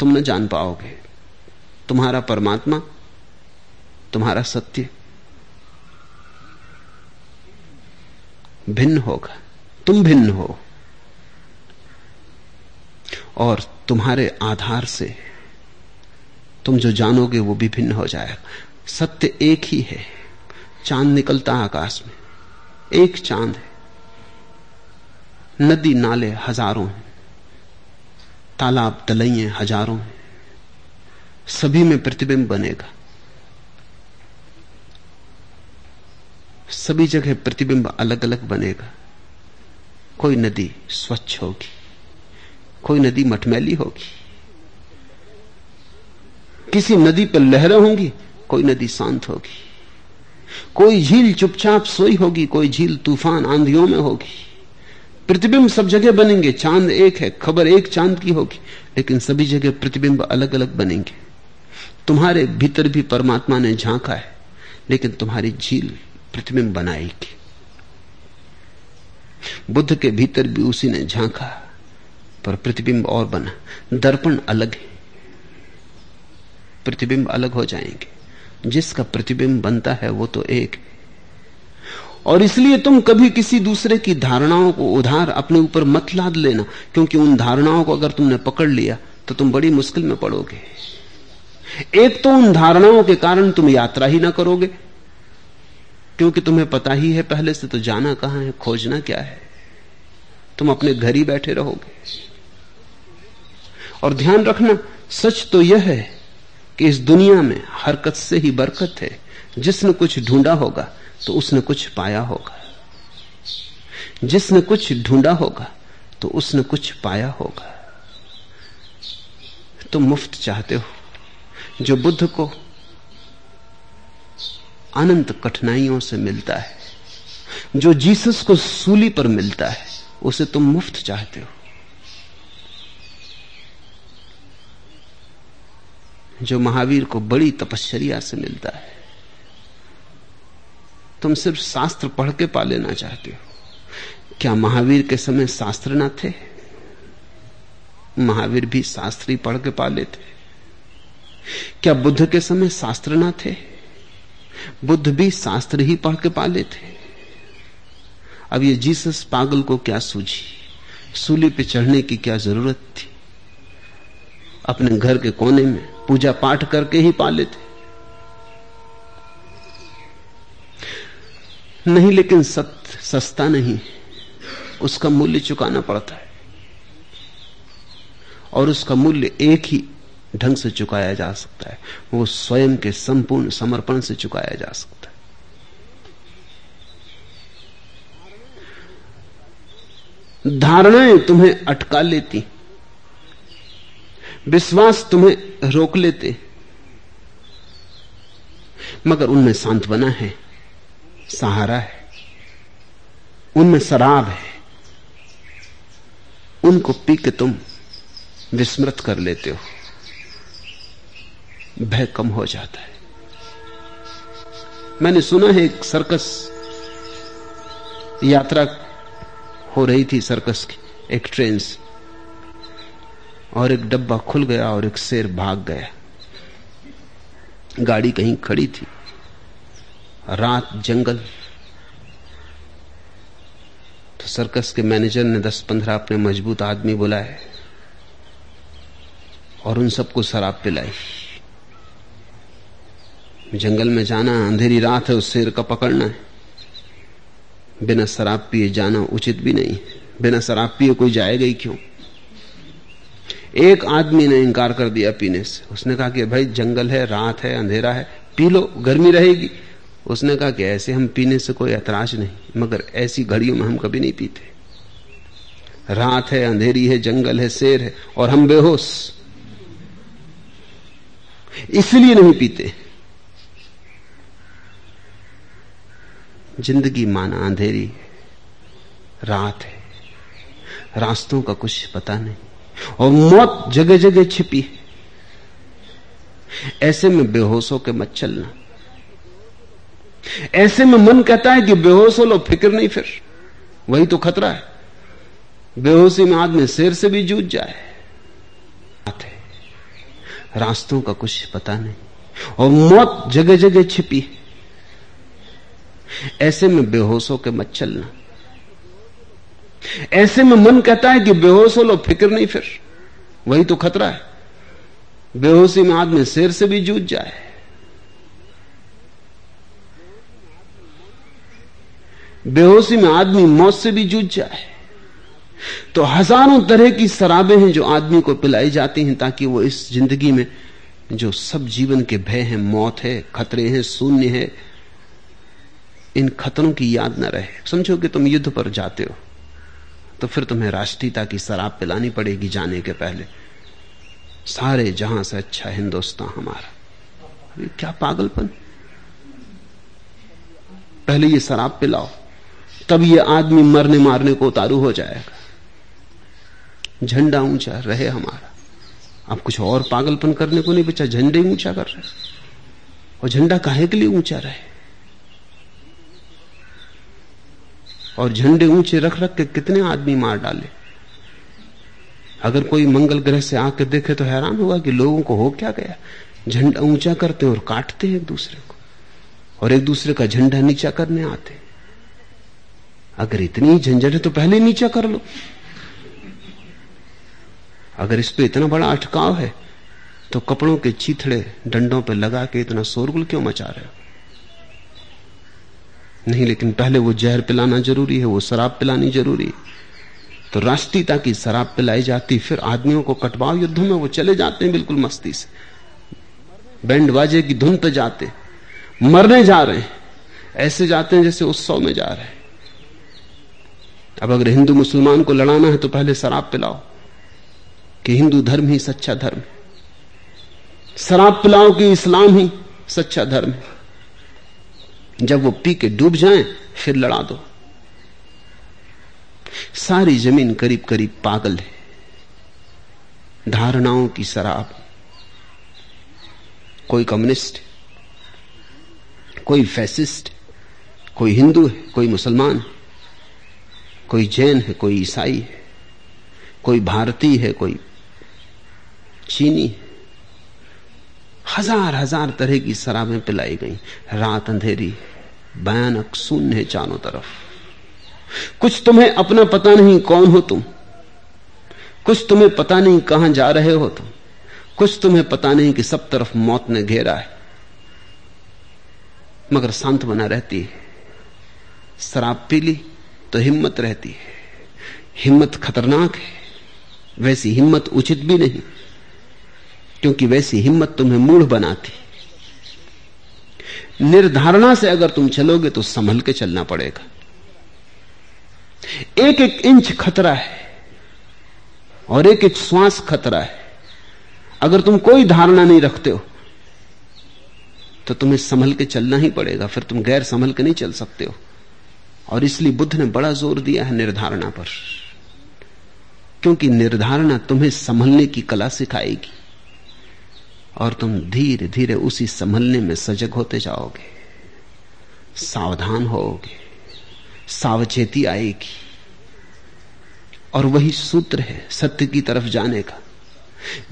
तुम न जान पाओगे। तुम्हारा परमात्मा, तुम्हारा सत्य भिन्न होगा। तुम भिन्न हो। और तुम्हारे आधार से तुम जो जानोगे वो भी भिन्न हो जाएगा। सत्य एक ही है। चाँद निकलता आकाश में। एक चाँद है। नदी नाले हज़ारों हैं। तालाब तलइए हज़ारों सभी में प्रतिबिंब बनेगा। सभी जगह प्रतिबिंब अलग अलग बनेगा। कोई नदी स्वच्छ होगी, कोई नदी मटमैली होगी। किसी नदी पर लहरें होंगी, कोई नदी शांत होगी। कोई झील चुपचाप सोई होगी, कोई झील तूफ़ान आंधियों में होगी। प्रतिबिंब सब जगह बनेंगे, चाँद एक है, खबर एक चाँद की होगी, लेकिन सभी जगह प्रतिबिंब अलग अलग बनेंगे। तुम्हारे भीतर भी परमात्मा ने झांका है, लेकिन तुम्हारी झील प्रतिबिंब बनाएगी। बुद्ध के भीतर भी उसी ने झांका, पर प्रतिबिंब और बना। दर्पण अलग है, प्रतिबिंब अलग हो जाएँगे। जिसका प्रतिबिंब बनता है, वो तो एक है और इसलिए तुम कभी किसी दूसरे की धारणाओं को उधार अपने ऊपर मत लाद लेना, क्योंकि उन धारणाओं को अगर तुमने पकड़ लिया तो तुम बड़ी मुश्किल में पड़ोगे। एक तो उन धारणाओं के कारण तुम यात्रा ही ना करोगे, क्योंकि तुम्हें पता ही है पहले से तो जाना कहाँ है, खोजना क्या है। तुम अपने घर ही बैठे रहोगे। और ध्यान रखना, सच तो यह है कि इस दुनिया में हरकत से ही बरकत है, जिसने कुछ ढूंढा होगा तो उसने कुछ पाया होगा। जिसने कुछ ढूंढा होगा तो उसने कुछ पाया होगा। तुम मुफ़्त चाहते हो, जो बुद्ध को अनंत कठिनाइयों से मिलता है, जो जीसस को सूली पर मिलता है, उसे तुम मुफ़्त चाहते हो। जो महावीर को बड़ी तपश्चर्या से मिलता है तुम सिर्फ़ शास्त्र पढ़ के पा लेना चाहते हो। क्या महावीर के समय शास्त्र ना थे? महावीर भी शास्त्री पढ़ के पा लेते क्या बुद्ध के समय शास्त्र ना थे? बुद्ध भी शास्त्र ही पढ़ के पा लेते अब ये जीसस पागल को क्या सूझी? सूली पे चढ़ने की क्या ज़रूरत थी? अपने घर के कोने में पूजा पाठ करके ही पा लेते नहीं, लेकिन सत्य सस्ता नहीं। उसका मूल्य चुकाना पड़ता है। और उसका मूल्य एक ही ढंग से चुकाया जा सकता है। वो स्वयं के संपूर्ण समर्पण से चुकाया जा सकता है। धारणाएँ तुम्हें अटका लेती। विश्वास तुम्हें रोक लेते। मगर उनमें सांत्वना है। सहारा है। उनमें शराब है। उनको पी के तुम विस्मृत कर लेते हो। भय कम हो जाता है। मैंने सुना है एक सर्कस यात्रा हो रही थी सर्कस की, एक ट्रेन से। और एक डब्बा खुल गया और एक शेर भाग गया। गाड़ी कहीं खड़ी थी। रात जंगल। तो सर्कस के मैनेजर ने 10-15 अपने मज़बूत आदमी बुलाए और उन सबको शराब पिलाई। जंगल में जाना, अंधेरी रात है, उस शेर का पकड़ना है। बिना शराब पिए जाना उचित भी नहीं। बिना शराब पिए कोई जाएगा ही क्यों? एक आदमी ने इंकार कर दिया पीने से। उसने कहा कि भाई, जंगल है, रात है, अंधेरा है, पी लो, गर्मी रहेगी। उसने कहा कि ऐसे हम पीने से कोई ऐतराज नहीं, मगर ऐसी घड़ियों में हम कभी नहीं पीते। रात है, अंधेरी है, जंगल है, शेर है, और हम बेहोश। इसलिए नहीं पीते। ज़िंदगी माना अंधेरी, रात है। रास्तों का कुछ पता नहीं, और मौत जगह जगह छिपी है। ऐसे में बेहोशों के मत चलना। ऐसे में मन कहता है कि बेहोश हो लो, फ़िक्र नहीं फिर। वही तो खतरा है। बेहोशी में आदमी शेर से भी जूझ जाए। रास्तों का कुछ पता नहीं। और मौत जगह जगह छिपी ऐसे में बेहोश होकर मत चलना। ऐसे में मन कहता है कि बेहोश हो लो, फ़िक्र नहीं फिर। वही तो खतरा है। बेहोशी में आदमी शेर से भी जूझ जाए। बेहोशी में आदमी मौत से भी जूझ जाए। तो हज़ारों तरह की शराबें हैं जो आदमी को पिलाई जाती हैं ताकि वो इस ज़िंदगी में जो सब जीवन के भय हैं, मौत है, खतरे हैं, शून्य है, इन खतरों की याद न रहे। समझो कि तुम युद्ध पर जाते हो तो फिर तुम्हें राष्ट्रीयता की शराब पिलानी पड़ेगी जाने के पहले। सारे जहाँ से अच्छा हिंदुस्तान हमारा। क्या पागलपन? पहले ये शराब पिलाओ तब ये आदमी मरने मारने को उतारू हो जाएगा। झंडा ऊँचा रहे हमारा। अब कुछ और पागलपन करने को नहीं बचा, झंडे ऊँचा कर रहे। और झंडा काहे के लिए ऊँचा रहे? और झंडे ऊँचे रख रख के कितने आदमी मार डाले? अगर कोई मंगल ग्रह से आके देखे तो हैरान होगा कि लोगों को हो क्या गया? झंडा ऊँचा करते और काटते हैं एक दूसरे को। और एक दूसरे का झंडा नीचा करने आते। अगर इतनी झंझट है तो पहले नीचा कर लो। अगर इस पे इतना बड़ा अटकाव है तो कपड़ों के चीथड़े डंडों पे लगा के इतना शोरगुल क्यों मचा रहे हो? नहीं, लेकिन पहले वो जहर पिलाना ज़रूरी है, वो शराब पिलानी ज़रूरी है। तो राष्ट्रीयता की शराब पिलाई जाती, फिर आदमियों को कटवाओ युद्धों में, वो चले जाते हैं बिल्कुल मस्ती से। बैंड बाजे की धुन पे जाते, मरने जा रहे हैं। ऐसे जाते हैं जैसे उत्सव में जा रहे हैं। अब अगर हिंदू मुसलमान को लड़ाना है तो पहले शराब पिलाओ, कि हिंदू धर्म ही सच्चा धर्म है। शराब पिलाओ कि इस्लाम ही सच्चा धर्म है। जब वो पी के डूब जाएँ, फिर लड़ा दो। सारी ज़मीन करीब करीब पागल है। धारणाओं की शराब। कोई कम्युनिस्ट, कोई फैसिस्ट, कोई हिंदू है, कोई मुसलमान। है कोई जैन है, कोई ईसाई है, कोई भारतीय है, कोई चीनी है। हज़ार हज़ार तरह की शराबें पिलाई गई। रात अंधेरी भयानक शून्य है चारों तरफ़। कुछ तुम्हें अपना पता नहीं कौन हो तुम। कुछ तुम्हें पता नहीं कहाँ जा रहे हो तुम। कुछ तुम्हें पता नहीं कि सब तरफ़ मौत ने घेरा है। मगर शांत बना रहती है। शराब पी ली तो हिम्मत रहती है। हिम्मत खतरनाक है। वैसी हिम्मत उचित भी नहीं, क्योंकि वैसी हिम्मत तुम्हें मूढ़ बनाती निर्धारणा से अगर तुम चलोगे तो संभल के चलना पड़ेगा। एक एक इंच खतरा है और एक एक श्वास खतरा है। अगर तुम कोई धारणा नहीं रखते हो तो तुम्हें संभल के चलना ही पड़ेगा। फिर तुम गैर संभल के नहीं चल सकते हो। और इसलिए बुद्ध ने बड़ा ज़ोर दिया है निर्धारणा पर। क्योंकि निर्धारणा तुम्हें संभलने की कला सिखाएगी और तुम धीरे धीरे उसी संभलने में सजग होते जाओगे। सावधान होोगे। सावचेती आएगी। और वही सूत्र है सत्य की तरफ़ जाने का।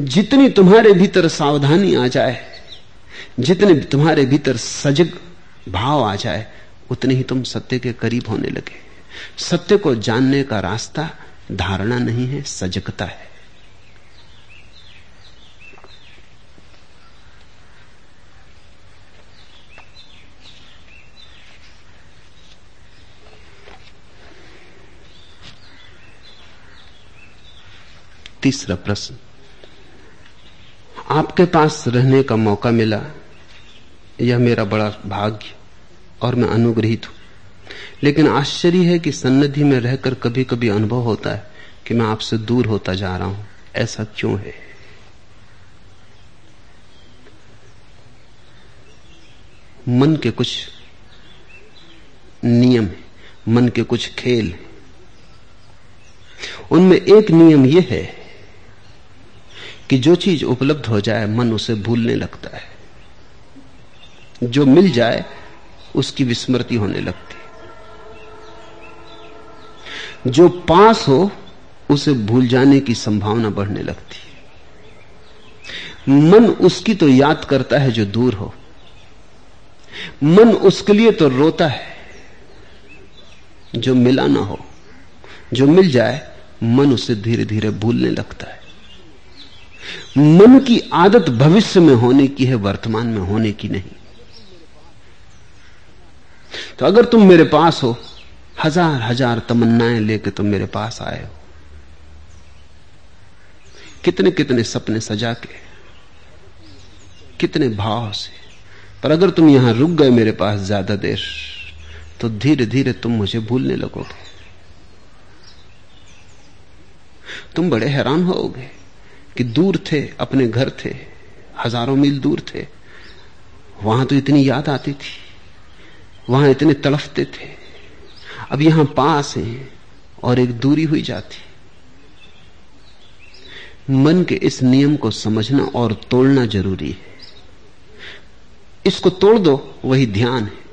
जितनी तुम्हारे भीतर सावधानी आ जाए, जितने तुम्हारे भीतर सजग भाव आ जाए उतने ही तुम सत्य के करीब होने लगे। सत्य को जानने का रास्ता, धारणा नहीं है, सजगता है। तीसरा प्रश्न। आपके पास रहने का मौका मिला, यह मेरा बड़ा भाग्य। और मैं अनुग्रहित हूँ। लेकिन आश्चर्य है कि सन्निधि में रहकर कभी कभी अनुभव होता है कि मैं आपसे दूर होता जा रहा हूँ। ऐसा क्यों है? मन के कुछ नियम मन के कुछ खेल उनमें एक नियम यह है कि जो चीज़ उपलब्ध हो जाए, मन उसे भूलने लगता है। जो मिल जाए उसकी विस्मृति होने लगती जो पास हो, उसे भूल जाने की संभावना बढ़ने लगती है। मन उसकी तो याद करता है जो दूर हो। मन उसके लिए तो रोता है। जो मिला ना हो, जो मिल जाए, मन उसे धीरे धीरे भूलने लगता है। मन की आदत भविष्य में होने की है, वर्तमान में होने की नहीं। तो अगर तुम मेरे पास हो, हज़ार हज़ार तमन्नाएँ लेकर तुम मेरे पास आए हो। कितने कितने सपने सजा के, कितने भाव से। पर अगर तुम यहाँ रुक गए मेरे पास ज़्यादा देर तो धीरे धीरे तुम मुझे भूलने लगोगे। तुम बड़े हैरान होोगे कि दूर थे, अपने घर थे, हज़ारों मील दूर थे। वहाँ तो इतनी याद आती थी। वहाँ इतने तड़फते थे। अब यहाँ पास हैं और एक दूरी हुई जाती। मन के इस नियम को समझना और तोड़ना ज़रूरी है। इसको तोड़ दो, वही ध्यान है।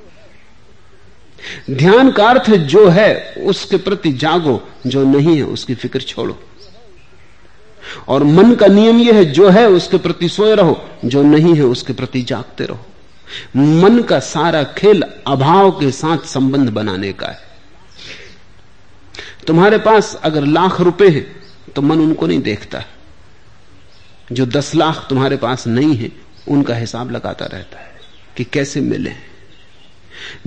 ध्यान का अर्थ जो है, उसके प्रति जागो, जो नहीं है, उसकी फ़िक्र छोड़ो। और मन का नियम यह है, जो है, उसके प्रति सोए रहो, जो नहीं है, उसके प्रति जागते रहो। मन का सारा खेल अभाव के साथ संबंध बनाने का है। तुम्हारे पास अगर लाख रुपए हैं तो मन उनको नहीं देखता। जो दस लाख तुम्हारे पास नहीं है, उनका हिसाब लगाता रहता है कि कैसे मिले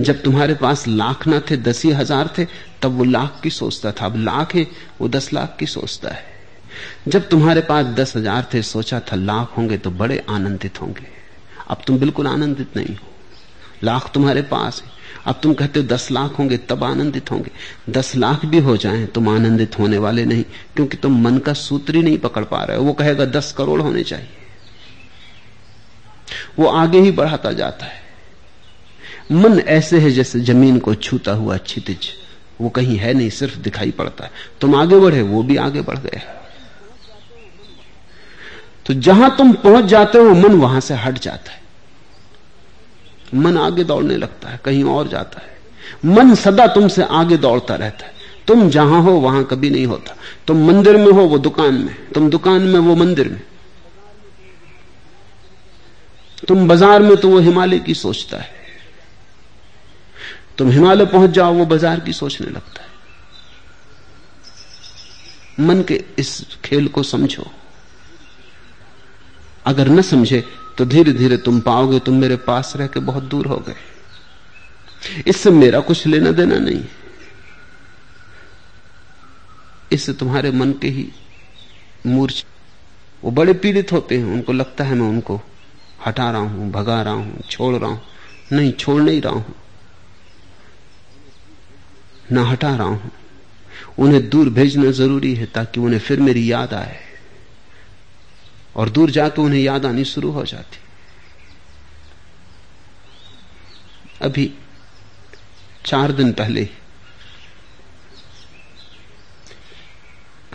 जब तुम्हारे पास लाख ना थे, दस ही हज़ार थे, तब वो लाख की सोचता था। अब लाख है, वो दस लाख की सोचता है। जब तुम्हारे पास दस हज़ार थे, सोचा था लाख होंगे तो बड़े आनंदित होंगे। अब तुम बिल्कुल आनंदित नहीं हो। लाख तुम्हारे पास है। अब तुम कहते हो, दस लाख होंगे, तब आनंदित होंगे। दस लाख भी हो जाए, तुम आनंदित होने वाले नहीं, क्योंकि तुम मन का सूत्र ही नहीं पकड़ पा रहे हो। वो कहेगा, दस करोड़ होने चाहिए। वो आगे ही बढ़ाता जाता है। मन ऐसे है जैसे ज़मीन को छूता हुआ क्षितिज। वो कहीं है नहीं, सिर्फ़ दिखाई पड़ता है। तुम आगे बढ़े, वो भी आगे बढ़ गया। तो जहाँ तुम पहुँच जाते हो, मन वहाँ से हट जाता है। मन आगे दौड़ने लगता है, कहीं और जाता है। मन सदा तुमसे आगे दौड़ता रहता है। तुम जहाँ हो, वहाँ कभी नहीं होता। तुम मंदिर में हो, वो दुकान में। तुम दुकान में, वो मंदिर में। तुम बाज़ार में तो वो हिमालय की सोचता है। तुम हिमालय पहुँच जाओ, वो बाज़ार की सोचने लगता है। मन के इस खेल को समझो। अगर न समझे तो धीरे धीरे तुम पाओगे, तुम मेरे पास रह के बहुत दूर हो गए। इससे मेरा कुछ लेना देना नहीं। इससे तुम्हारे मन के ही मूर्छ, वो बड़े पीड़ित होते हैं, उनको लगता है मैं उनको हटा रहा हूँ, भगा रहा हूँ, छोड़ रहा हूँ। नहीं, छोड़ नहीं रहा हूँ। ना हटा रहा हूँ। उन्हें दूर भेजना ज़रूरी है, ताकि उन्हें फिर मेरी याद आए। और दूर जाकर उन्हें याद आनी शुरू हो जाती। अभी चार दिन पहले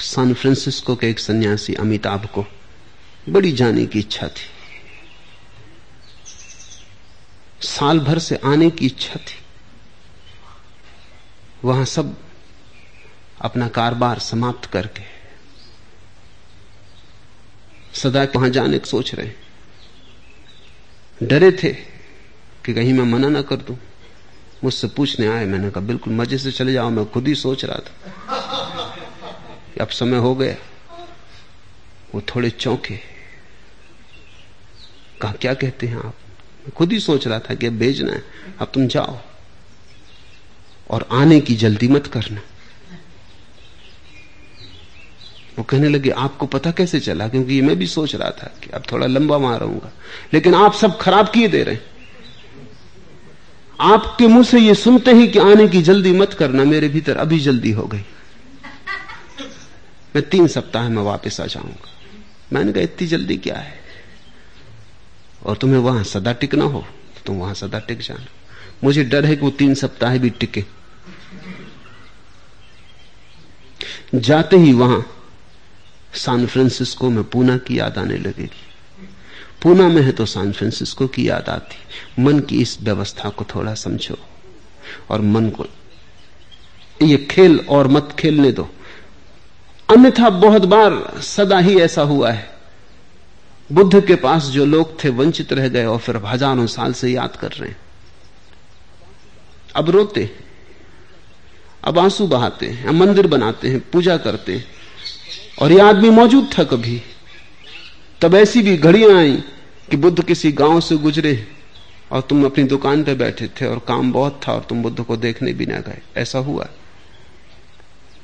सैन फ्रांसिस्को के एक सन्यासी अमिताभ को बड़ी जाने की इच्छा थी। साल भर से आने की इच्छा थी। वहाँ सब अपना कारोबार समाप्त करके सदा वहाँ जाने की सोच रहे डरे थे कि कहीं मैं मना ना कर दूँ। मुझसे पूछने आए, मैंने कहा, बिल्कुल मज़े से चले जाओ, मैं खुद ही सोच रहा था अब समय हो गया। वो थोड़े चौंके। कहा, क्या कहते हैं आप? मैं खुद ही सोच रहा था कि अब भेजना है, अब तुम जाओ और आने की जल्दी मत करना। वो कहने लगे, आपको पता कैसे चला? क्योंकि मैं भी सोच रहा था कि अब थोड़ा लंबा रहूँगा लेकिन आप सब खराब किए दे रहे आपके मुँह से ये सुनते ही कि आने की जल्दी मत करना, मेरे भीतर अभी जल्दी हो गई। मैं तीन सप्ताह में वापस आ जाऊँगा। मैंने कहा, इतनी जल्दी क्या है? और तुम्हें वहाँ सदा टिकना हो तो तुम वहाँ सदा टिक जाना। मुझे डर है कि वो तीन सप्ताह भी टिके। जाते ही वहाँ सैन फ्रांसिस्को में पूना की याद आने लगेगी। पूना में है तो सैन फ्रांसिस्को की याद आती। मन की इस व्यवस्था को थोड़ा समझो और मन को ये खेल और मत खेलने दो। अन्यथा बहुत बार सदा ही ऐसा हुआ है। बुद्ध के पास जो लोग थे वंचित रह गए और फिर हज़ारों साल से याद कर रहे हैं। अब रोते अब आँसू बहाते हैं मंदिर बनाते हैं, पूजा करते हैं। और यह आदमी मौजूद था कभी। तब ऐसी भी घड़ियाँ आई कि बुद्ध किसी गाँव से गुजरे और तुम अपनी दुकान पे बैठे थे और काम बहुत था और तुम बुद्ध को देखने भी ना गए। ऐसा हुआ।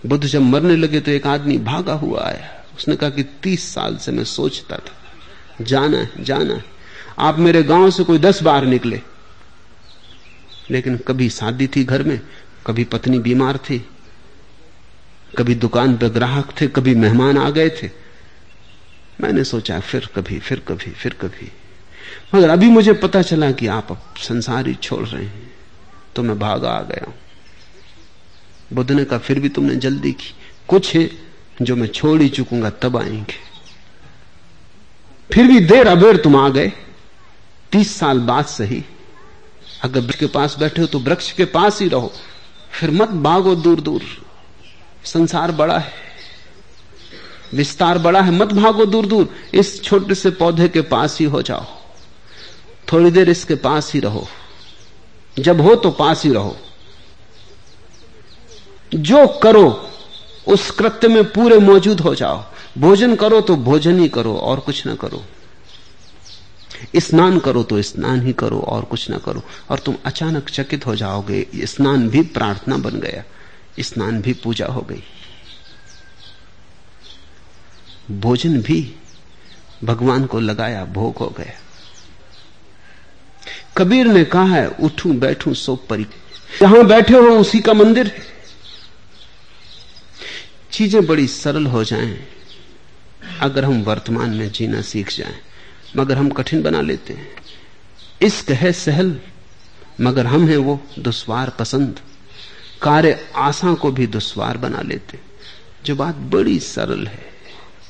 बुद्ध जब मरने लगे तो एक आदमी भागा हुआ आया। उसने कहा कि तीस साल से मैं सोचता था। जाना है जाना है। आप मेरे गाँव से कोई दस बार निकले। लेकिन कभी शादी थी घर में, कभी पत्नी बीमार थी। कभी दुकान पर ग्राहक थे, कभी मेहमान आ गए थे। मैंने सोचा, फिर कभी फिर कभी फिर कभी। मगर अभी मुझे पता चला कि आप अब संसार ही छोड़ रहे हैं तो मैं भागा आ गया हूँ। बुद्ध ने कहा, फिर भी तुमने जल्दी की। कुछ है जो मैं छोड़ ही चुकूँगा, तब आएँगे। फिर भी देर अबेर तुम आ गए। तीस साल बाद सही। अगर वृक्ष के पास बैठे हो तो वृक्ष के पास ही रहो। फिर मत भागो दूर दूर संसार बड़ा है, विस्तार बड़ा है, मत भागो दूर दूर इस छोटे से पौधे के पास ही हो जाओ, थोड़ी देर इसके पास ही रहो, जब हो तो पास ही रहो, जो करो, उस कृत्य में पूरे मौजूद हो जाओ, भोजन करो तो भोजन ही करो, और कुछ ना करो, स्नान करो तो स्नान ही करो, और कुछ ना करो, और तुम अचानक चकित हो जाओगे स्नान भी प्रार्थना बन गया। स्नान भी पूजा हो गई। भोजन भी भगवान को लगाया, भोग हो गया। कबीर ने कहा है, उठूं, बैठूं, सो परी। जहाँ बैठे हो, उसी का मंदिर चीज़ें बड़ी सरल हो जाएँ, अगर हम वर्तमान में जीना सीख जाएँ, मगर हम कठिन बना लेते हैं। इश्क है सहल, मगर हम हैं वो दुश्वार पसंद। कार्य आशा को भी दुश्वार बना लेते। जो बात बड़ी सरल है,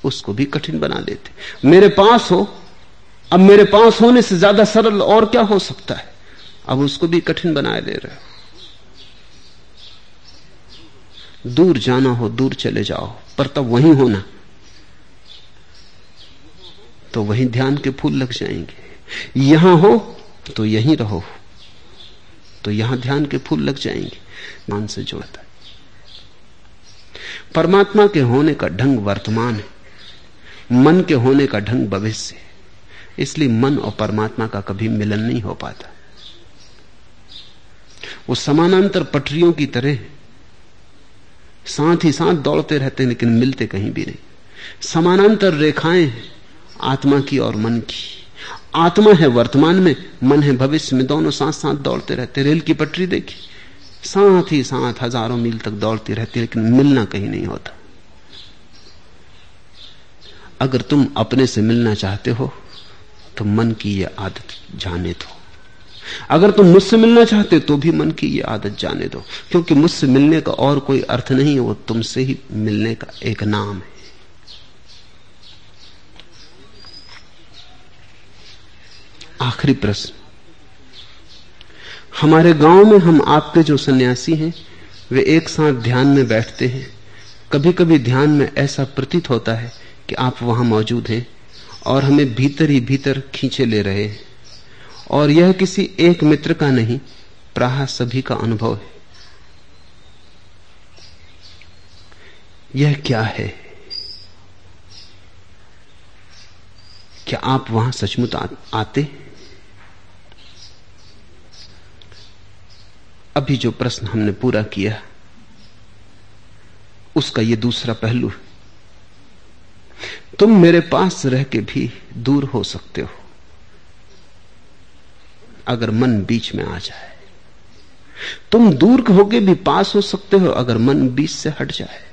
उसको भी कठिन बना देते मेरे पास हो, अब मेरे पास होने से ज़्यादा सरल और क्या हो सकता है? अब उसको भी कठिन बनाए दे रहे हो। दूर जाना हो, दूर चले जाओ, पर तब वहीं होना। तो वहीं ध्यान के फूल लग जाएँगे। यहाँ हो तो यहीं रहो। तो यहाँ ध्यान के फूल लग जाएँगे। मान से जोड़ता है। परमात्मा के होने का ढंग वर्तमान है, मन के होने का ढंग भविष्य है। इसलिए मन और परमात्मा का कभी मिलन नहीं हो पाता। वो समानांतर पटरियों की तरह साथ ही साथ दौड़ते रहते हैं, लेकिन मिलते कहीं भी नहीं। समानांतर रेखाएँ आत्मा की और मन की। आत्मा है वर्तमान में, मन है भविष्य में। दोनों साथ साथ दौड़ते रहते रेल की पटरी देखी साथ ही साथ हज़ारों मील तक दौड़ती रहती लेकिन मिलना कहीं नहीं होता। अगर तुम अपने से मिलना चाहते हो तो मन की यह आदत जाने दो। अगर तुम मुझसे मिलना चाहते तो भी मन की यह आदत जाने दो। क्योंकि मुझसे मिलने का और कोई अर्थ नहीं है, वो तुमसे ही मिलने का एक नाम है। आखिरी प्रश्न। हमारे गाँव में हम आपके जो सन्यासी हैं, वे एक साथ ध्यान में बैठते हैं। कभी कभी ध्यान में ऐसा प्रतीत होता है कि आप वहाँ मौजूद हैं और हमें भीतर ही भीतर खींचे ले रहे हैं। और यह किसी एक मित्र का नहीं, प्राह सभी का अनुभव है। यह क्या है? क्या आप वहाँ सचमुच आते अभी जो प्रश्न हमने पूरा किया, उसका यह दूसरा पहलू है। तुम मेरे पास रह के भी दूर हो सकते हो, अगर मन बीच में आ जाए। तुम दूर होके भी पास हो सकते हो, अगर मन बीच से हट जाए।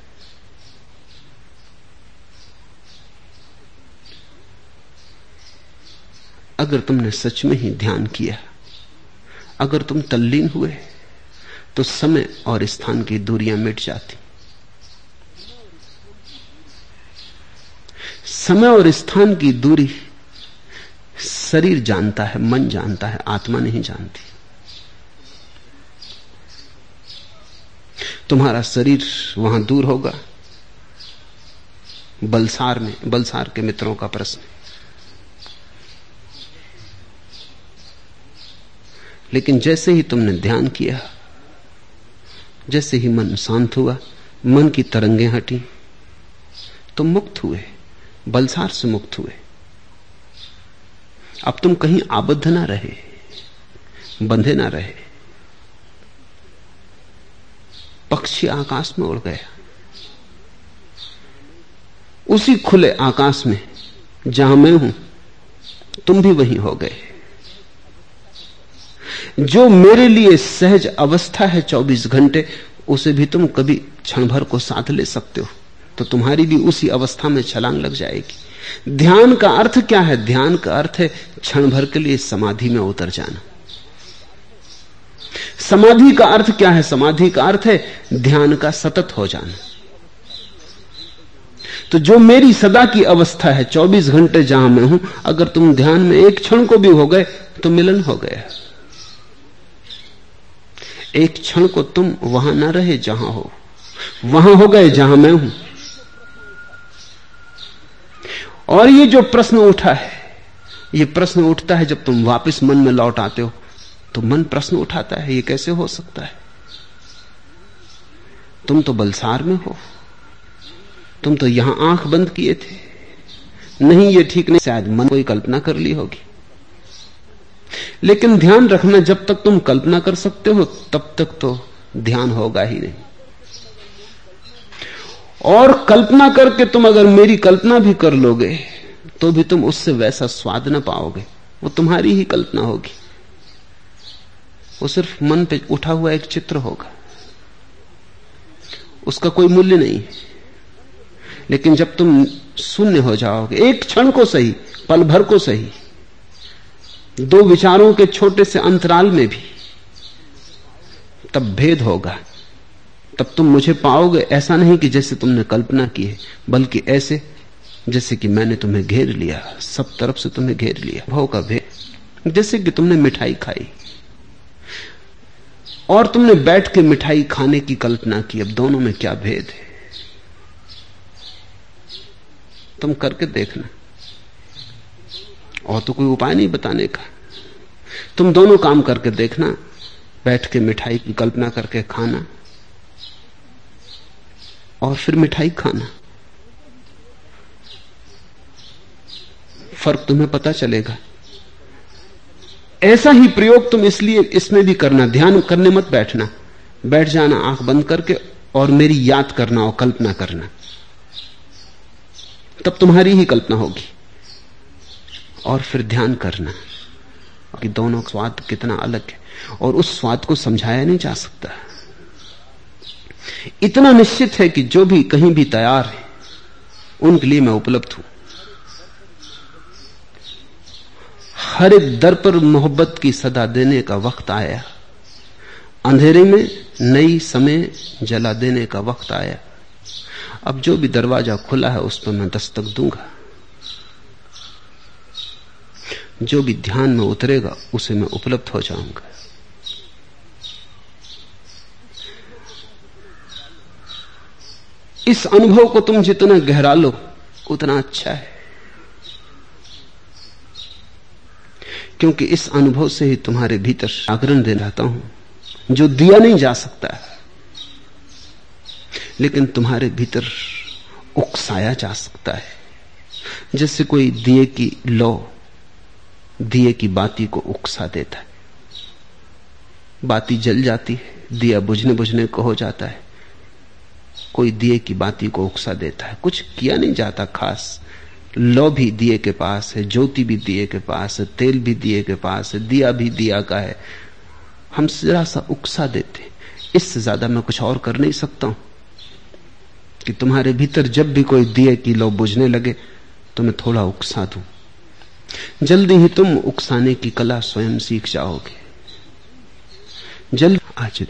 अगर तुमने सच में ही ध्यान किया, अगर तुम तल्लीन हुए तो समय और स्थान की दूरियाँ मिट जाती। समय और स्थान की दूरी शरीर जानता है, मन जानता है, आत्मा नहीं जानती। तुम्हारा शरीर वहाँ दूर होगा। बलसार में, बलसार के मित्रों का प्रश्न। लेकिन जैसे ही तुमने ध्यान किया जैसे ही मन शांत हुआ, मन की तरंगें हटी तुम मुक्त हुए, बलसार से मुक्त हुए। अब तुम कहीं आबद्ध ना रहे, बंधे ना रहे। पक्षी आकाश में उड़ गया। उसी खुले आकाश में, जहाँ मैं हूँ, तुम भी वहीं हो गए। जो मेरे लिए सहज अवस्था है 24 घंटे, उसे भी तुम कभी क्षण भर को साथ ले सकते हो। तो तुम्हारी भी उसी अवस्था में छलांग लग जाएगी। ध्यान का अर्थ क्या है? ध्यान का अर्थ है क्षण भर के लिए समाधि में उतर जाना। समाधि का अर्थ क्या है? समाधि का अर्थ है ध्यान का सतत हो जाना। तो जो मेरी सदा की अवस्था है 24 घंटे जहाँ मैं हूँ, अगर तुम ध्यान में एक क्षण को भी हो गए तो मिलन हो गया। एक क्षण को तुम वहाँ ना रहे, जहाँ हो। वहाँ हो गए, जहाँ मैं हूँ। और ये जो प्रश्न उठा है, ये प्रश्न उठता है जब तुम वापस मन में लौट आते हो तो मन प्रश्न उठाता है, ये कैसे हो सकता है? तुम तो बलसार में हो। तुम तो यहाँ आँख बंद किए थे। नहीं, ये ठीक नहीं। शायद मन कोई कल्पना कर ली होगी। लेकिन ध्यान रखना, जब तक तुम कल्पना कर सकते हो, तब तक तो ध्यान होगा ही नहीं। और कल्पना करके तुम अगर मेरी कल्पना भी कर लोगे तो भी तुम उससे वैसा स्वाद ना पाओगे। वो तुम्हारी ही कल्पना होगी। वो सिर्फ़ मन पे उठा हुआ एक चित्र होगा। उसका कोई मूल्य नहीं। लेकिन जब तुम शून्य हो जाओगे, एक क्षण को सही, पल भर को सही दो विचारों के छोटे से अंतराल में भी। तब भेद होगा। तब तुम मुझे पाओगे, ऐसा नहीं कि जैसे तुमने कल्पना की है, बल्कि ऐसे जैसे कि मैंने तुम्हें घेर लिया, सब तरफ़ से तुम्हें घेर लिया। भाव का भेद। जैसे कि तुमने मिठाई खाई। और तुमने बैठ के मिठाई खाने की कल्पना की। अब दोनों में क्या भेद है? तुम करके देखना। और तो कोई उपाय नहीं बताने का। तुम दोनों काम करके देखना, बैठ के मिठाई की कल्पना करके खाना, और फिर मिठाई खाना। फ़र्क तुम्हें पता चलेगा। ऐसा ही प्रयोग तुम इसलिए इसमें भी करना, ध्यान करने मत बैठना। बैठ जाना, आँख बंद करके और मेरी याद करना और कल्पना करना। तब तुम्हारी ही कल्पना होगी। और फिर ध्यान करना कि दोनों स्वाद कितना अलग है। और उस स्वाद को समझाया नहीं जा सकता। इतना निश्चित है कि जो भी कहीं भी तैयार है, उनके लिए मैं उपलब्ध हूँ। हर एक दर पर मोहब्बत की सदा देने का वक्त आया। अंधेरे में नई समय जला देने का वक्त आया। अब जो भी दरवाज़ा खुला है, उस पर मैं दस्तक दूँगा। जो भी ध्यान में उतरेगा, उसे मैं उपलब्ध हो जाऊँगा। इस अनुभव को तुम जितना गहरा लो, उतना अच्छा है। क्योंकि इस अनुभव से ही तुम्हारे भीतर जागरण दे रहता हूँ। जो दिया नहीं जा सकता लेकिन तुम्हारे भीतर उकसाया जा सकता है। जैसे कोई दिए की लो दिए की बाती को उकसा देता है। बाती जल जाती है, दिया बुझने बुझने को हो जाता है। कोई दिए की बाती को उकसा देता है। कुछ किया नहीं जाता खास। लो भी दिए के पास है, ज्योति भी दिए के पास है, तेल भी दिए के पास है, दिया भी दिया का है। हम जरा सा उकसा देते इससे ज़्यादा मैं कुछ और कर नहीं सकता हूँ। कि तुम्हारे भीतर जब भी कोई दिए की लो बुझने लगे तो मैं थोड़ा उकसा दू। जल्दी ही तुम उकसाने की कला स्वयं सीख जाओगे। जल्द नहीं।